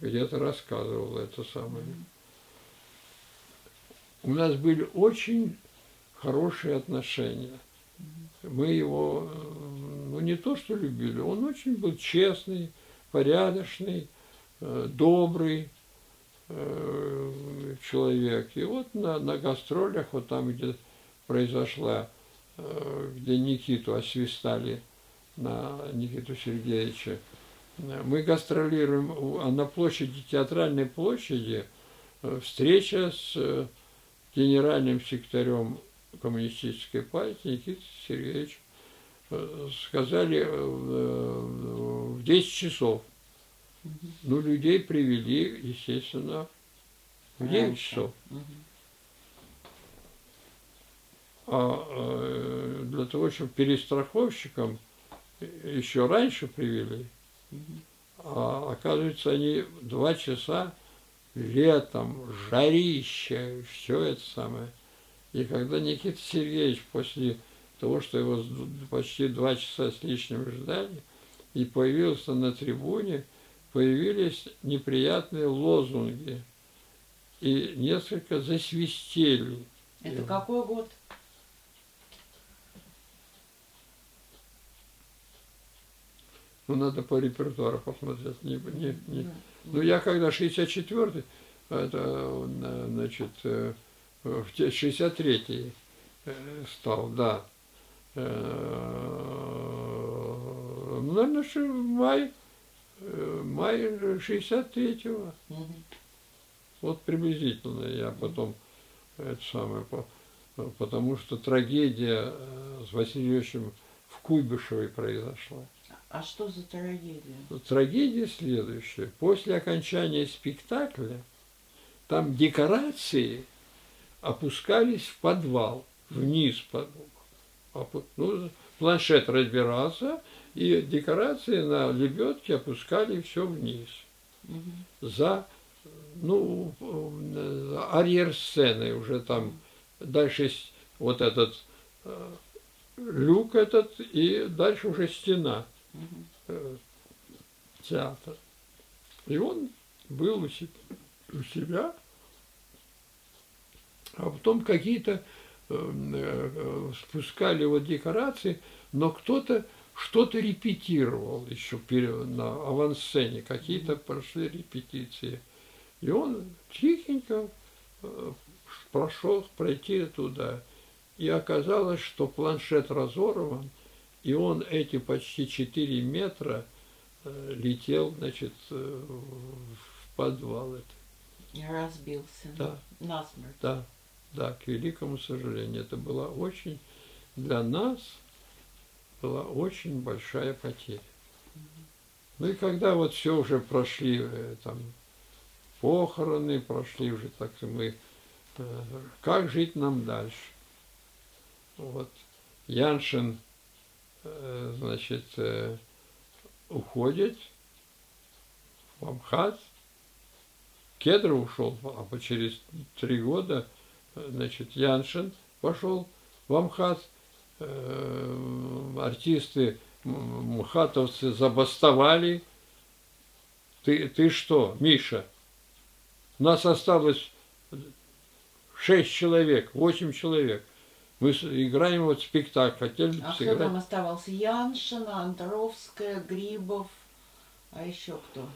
где-то рассказывал это самое. У нас были очень хорошие отношения. Мы его, э, ну не то что любили, он очень был честный, порядочный, э, добрый э, человек. И вот на, на гастролях, вот там, где произошла, э, где Никиту освистали, на Никиту Сергеевича, мы гастролируем, а на площади, театральной площади, встреча с генеральным секретарем коммунистической партии Никитой Сергеевичем сказали э, в 10 часов. Ну, людей привели, естественно, в 9 Раньше. часов. А э, для того, чтобы перестраховщикам еще раньше привели, а оказывается, они два часа летом, жарище, все это самое. И когда Никита Сергеевич после того, что его почти два часа с лишним ждали, и появился на трибуне, появились неприятные лозунги. И несколько засвистели. Это И- какой год? Ну, надо по репертуару посмотреть. Не, не, не. Ну, я когда 64-й, это, э, значит, э, в те- 63-й э, стал, да. Э, наверное, ши- май, э, май 63-го. мгм. Вот приблизительно я потом это самое, по- потому что трагедия э, с Васильевичем в Куйбышевой произошла. А что за трагедия? Трагедия следующая. После окончания спектакля там декорации опускались в подвал, вниз подвал. Ну, планшет разбирался, и декорации на лебедке опускали все вниз. За, ну, э, арьер сцены уже там дальше вот этот э, люк этот, и дальше уже стена э, театр. И он был у се- у себя, а потом какие-то спускали вот декорации, но кто-то что-то репетировал еще на авансцене, какие-то прошли репетиции. И он тихенько э, прошел пройти туда. И оказалось, что планшет разорван, и он эти почти 4 метра э, летел, значит, э, в подвал. И разбился. Да. Насмерть. Да, да, к великому сожалению. Это была очень, для нас была очень большая потеря. Ну и когда вот все уже прошли, э, там, похороны прошли уже, так что мы, э, как жить нам дальше? Вот, Яншин, э, значит, уходит в Амхат, Кедров ушел, а через три года, значит, Яншин пошел в Амхат, э, артисты мхатовцы забастовали. Ты, ты что, Миша? Нас осталось шесть человек, восемь человек. Мы играем вот спектакль, хотели А кто там оставался? Яншина, Андровская, Грибов, а еще кто?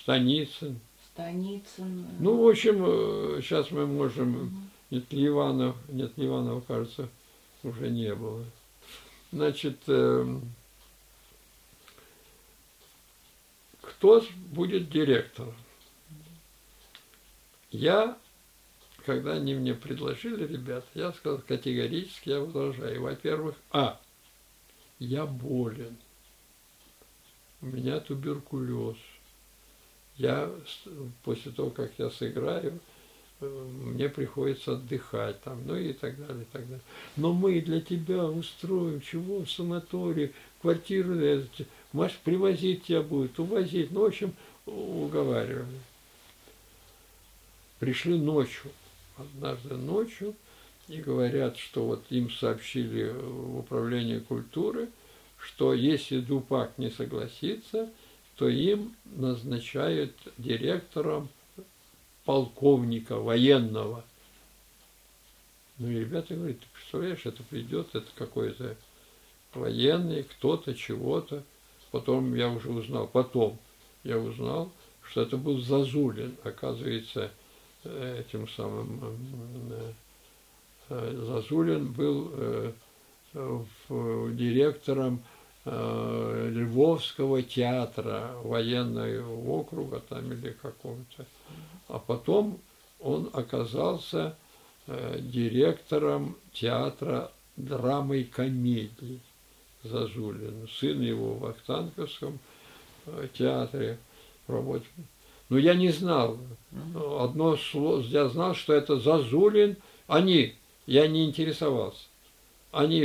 Станицын. Станицын. Ну, в общем, сейчас мы можем Мгм. Нет, Ливанов, нет, Ливанова, кажется, уже не было. Значит, эм, кто будет директором? Я, когда они мне предложили, ребята, я сказал категорически, я возражаю. Во-первых, а, я болен. У меня туберкулез. Я после того, как я сыграю, э, мне приходится отдыхать там, ну и так далее, и так далее. Но мы для тебя устроим, чего в санатории, квартиру, э, т- Маш, привозить тебя будет, увозить. Ну, в общем, уговаривали. Пришли ночью, однажды ночью, и говорят, что вот им сообщили в управлении культуры, что если Дупак не согласится, то им назначают директором полковника военного. Ну и ребята говорят, ты представляешь, это придет, это какой-то военный, кто-то, чего-то. Потом я уже узнал, потом я узнал, что это был Зазулин, оказывается, этим самым э, э, Зазулин был э, директором Львовского театра военного округа там или какого-то. А потом он оказался директором театра драмы и комедии Зазулин. Сын его в Ахтанковском театре работал. Но я не знал. Одно слово, я знал, что это Зазулин. Они, я не интересовался. Они,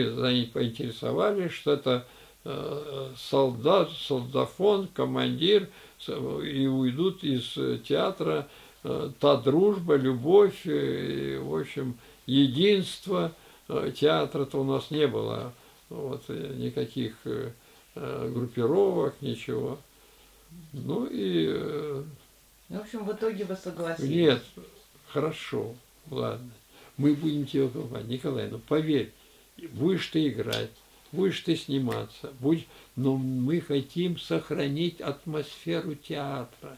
поинтересовались, что это э, солдат, солдафон, командир, и уйдут из театра э, та дружба, любовь, и, в общем, единство. Э, театра-то у нас не было, вот, никаких группировок, ничего. Ну и ну, в общем, в итоге вы согласились. Нет, хорошо, ладно. Мы будем тебе говорить, Николай, ну поверь, будешь ты играть, будешь ты сниматься, будешь... но мы хотим сохранить атмосферу театра.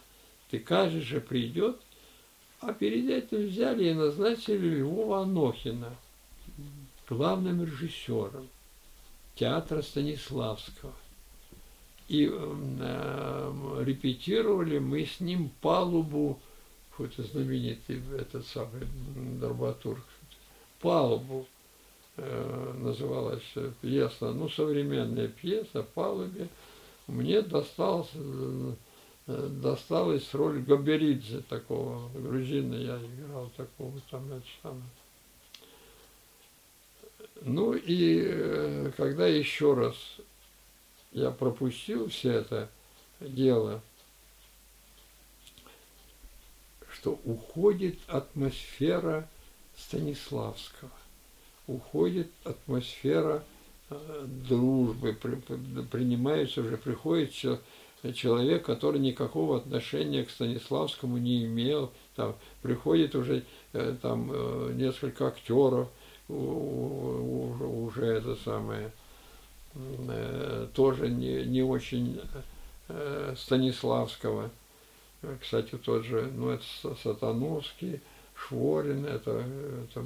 Ты каждый же придет, а перед этим взяли и назначили Львова Анохина главным режиссером театра Станиславского. И э, репетировали мы с ним палубу, какой-то знаменитый этот самый драматург, палубу называлась пьеса, ну, современная пьеса, палубе. Мне досталось, э, досталась роль Габеридзе, такого грузина, я играл такого там, это самое. Ну и э, когда еще раз я пропустил все это дело, что уходит атмосфера Станиславского, уходит атмосфера э, дружбы, при, принимается уже, приходит человек, который никакого отношения к Станиславскому не имел, там, приходит уже э, там э, несколько актеров, уже это самое, тоже не, не очень Станиславского. Кстати, тот же, ну, это Сатановский, Шворин, это, это,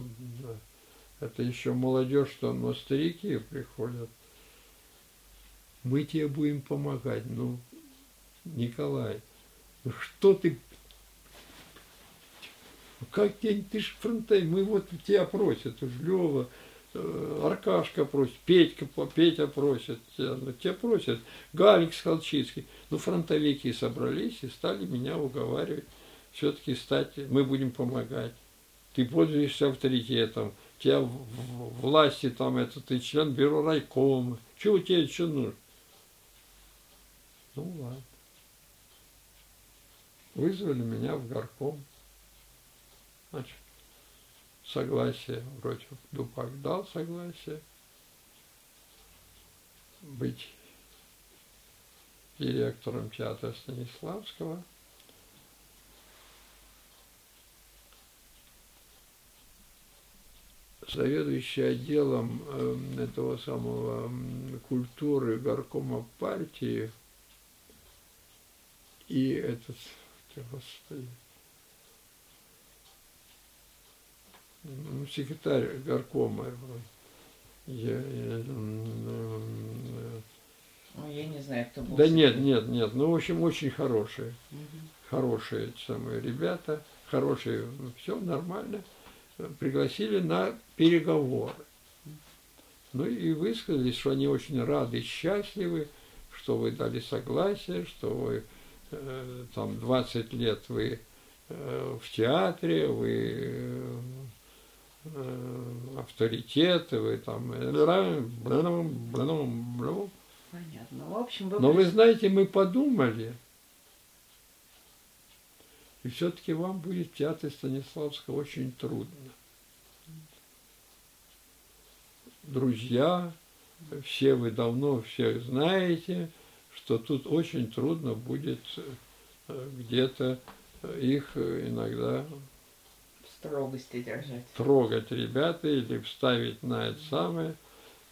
это еще молодежь, что, но старики приходят. Мы тебе будем помогать. Ну, Николай, ну что ты как ты, ты ж фронтовик, мы вот тебя просят, уж Лева, Э, Аркашка просит, Петька, Петя просит, ну, тебя просят, Галик Скалчицкий. Ну, фронтовики собрались и стали меня уговаривать все-таки стать, мы будем помогать. Ты пользуешься авторитетом, тебя власти там, это ты член бюро райкома. Чего тебе еще нужно? Ну ладно. Вызвали меня в горком. Значит, согласие, вроде Дупак дал согласие быть директором театра Станиславского. Заведующий отделом э, этого самого культуры горкома партии и этот, господи, ну, секретарь горкома. Я, я, ну, я не знаю, кто был. Да нет, нет, нет. Ну, в общем, очень хорошие. Угу. Хорошие самые ребята, хорошие, все нормально. Пригласили на переговоры. Ну и высказались, что они очень рады и счастливы, что вы дали согласие, что вы э, там 20 лет вы э, в театре, вы э, Э, авторитеты, вы там... Понятно. В общем, вы... Но вы знаете, мы подумали, и все-таки вам будет в театре Станиславского очень трудно. друзья, все вы давно всех знаете, что тут очень трудно будет э, где-то их иногда строгости держать. Трогать ребята или вставить на это самое.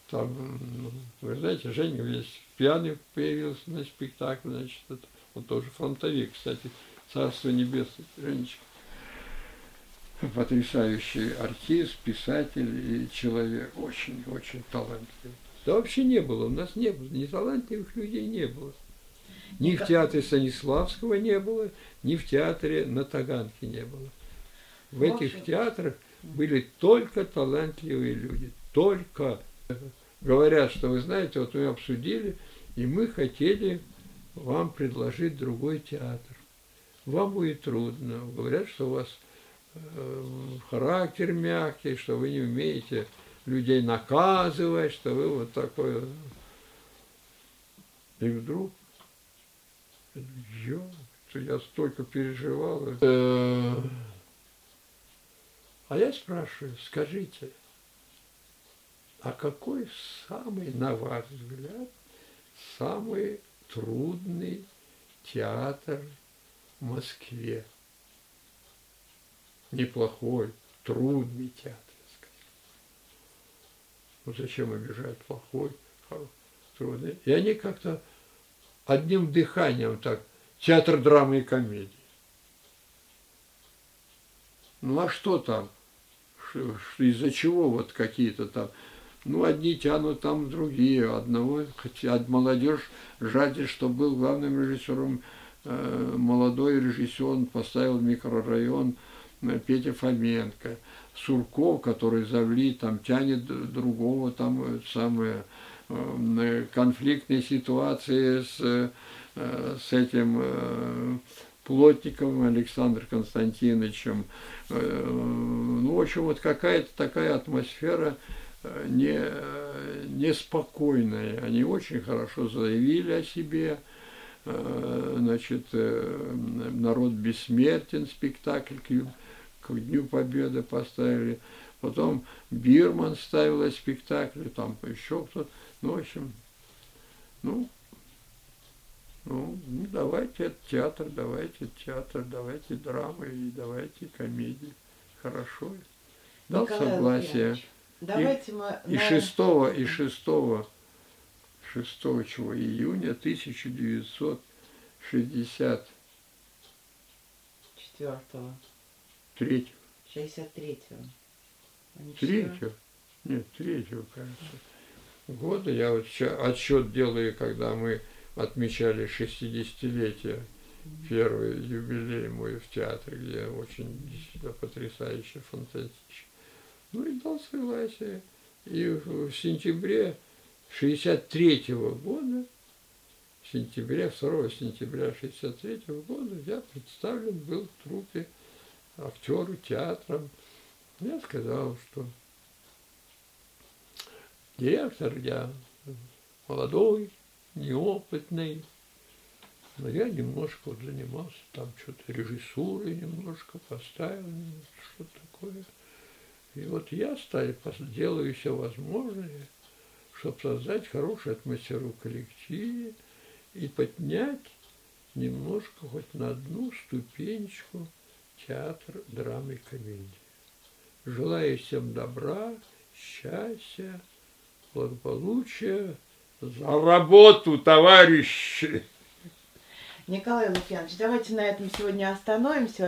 Там, ну, вы знаете, Женя весь пьяный появился на спектакле, значит, это, он тоже фронтовик, кстати, Царство Небесное, Женечка. Потрясающий артист, писатель и человек, очень-очень талантливый. Да вообще не было, у нас не было, ни талантливых людей не было. Ни в театре Станиславского не было, ни в театре на Таганке не было. В этих театрах были только талантливые люди, только. Говорят, что вы знаете, вот мы обсудили, и мы хотели вам предложить другой театр. Вам будет трудно. Говорят, что у вас э, характер мягкий, что вы не умеете людей наказывать, что вы вот такой. И вдруг я, я столько переживал. Э, а я спрашиваю, скажите, а какой самый, на ваш взгляд, самый трудный театр Москве? Неплохой, трудный театр, Ну зачем обижать плохой, трудный? И они как-то одним дыханием так, театр драмы и комедии. Ну а что там? Из-за чего вот какие-то там? Ну, одни тянут там другие. Одного, хотя молодежь жаждет, что был главным режиссером молодой режиссер, он поставил микрорайон э, Петя Фоменко. Сурков, который завли, там тянет другого, там э, самое э, конфликтные ситуации с, э, с этим э, Плотниковым Александром Константиновичем. Э, ну, в общем, вот какая-то такая атмосфера э, не, неспокойная. Они очень хорошо заявили о себе. Э, значит, «Народ бессмертен» спектакль к, к Дню Победы поставили. Потом Бирман ставила спектакль, там еще кто-то. Ну, в общем, ну, ну, ну, давайте театр, давайте театр, давайте драмы и давайте комедии. Хорошо. Дал Николай согласие. Давайте и, мы... И шестого и шестого шестого чего, июня 1960 четвертого третьего. Шестьдесят третьего. Третьего? нет третьего кажется. Года я вот отсчет делаю когда мы отмечали 60-летие, первый юбилей мой в театре, где очень действительно потрясающе, фантастично. Ну и дал согласие. И в сентябре 63 -го года, в сентябре, 2 сентября 63 -го года я представлен был в трупе актеру, театром. Я сказал, что директор я молодой, неопытный. Но я немножко вот занимался там что-то режиссурой немножко, поставил что-то такое. И вот я стаю, делаю все возможное, чтобы создать хорошую атмосферу в коллективе и поднять немножко хоть на одну ступенечку театр драмы и комедии. Желаю всем добра, счастья, благополучия, за работу, товарищи! Николай Лукьянович, давайте на этом сегодня остановимся.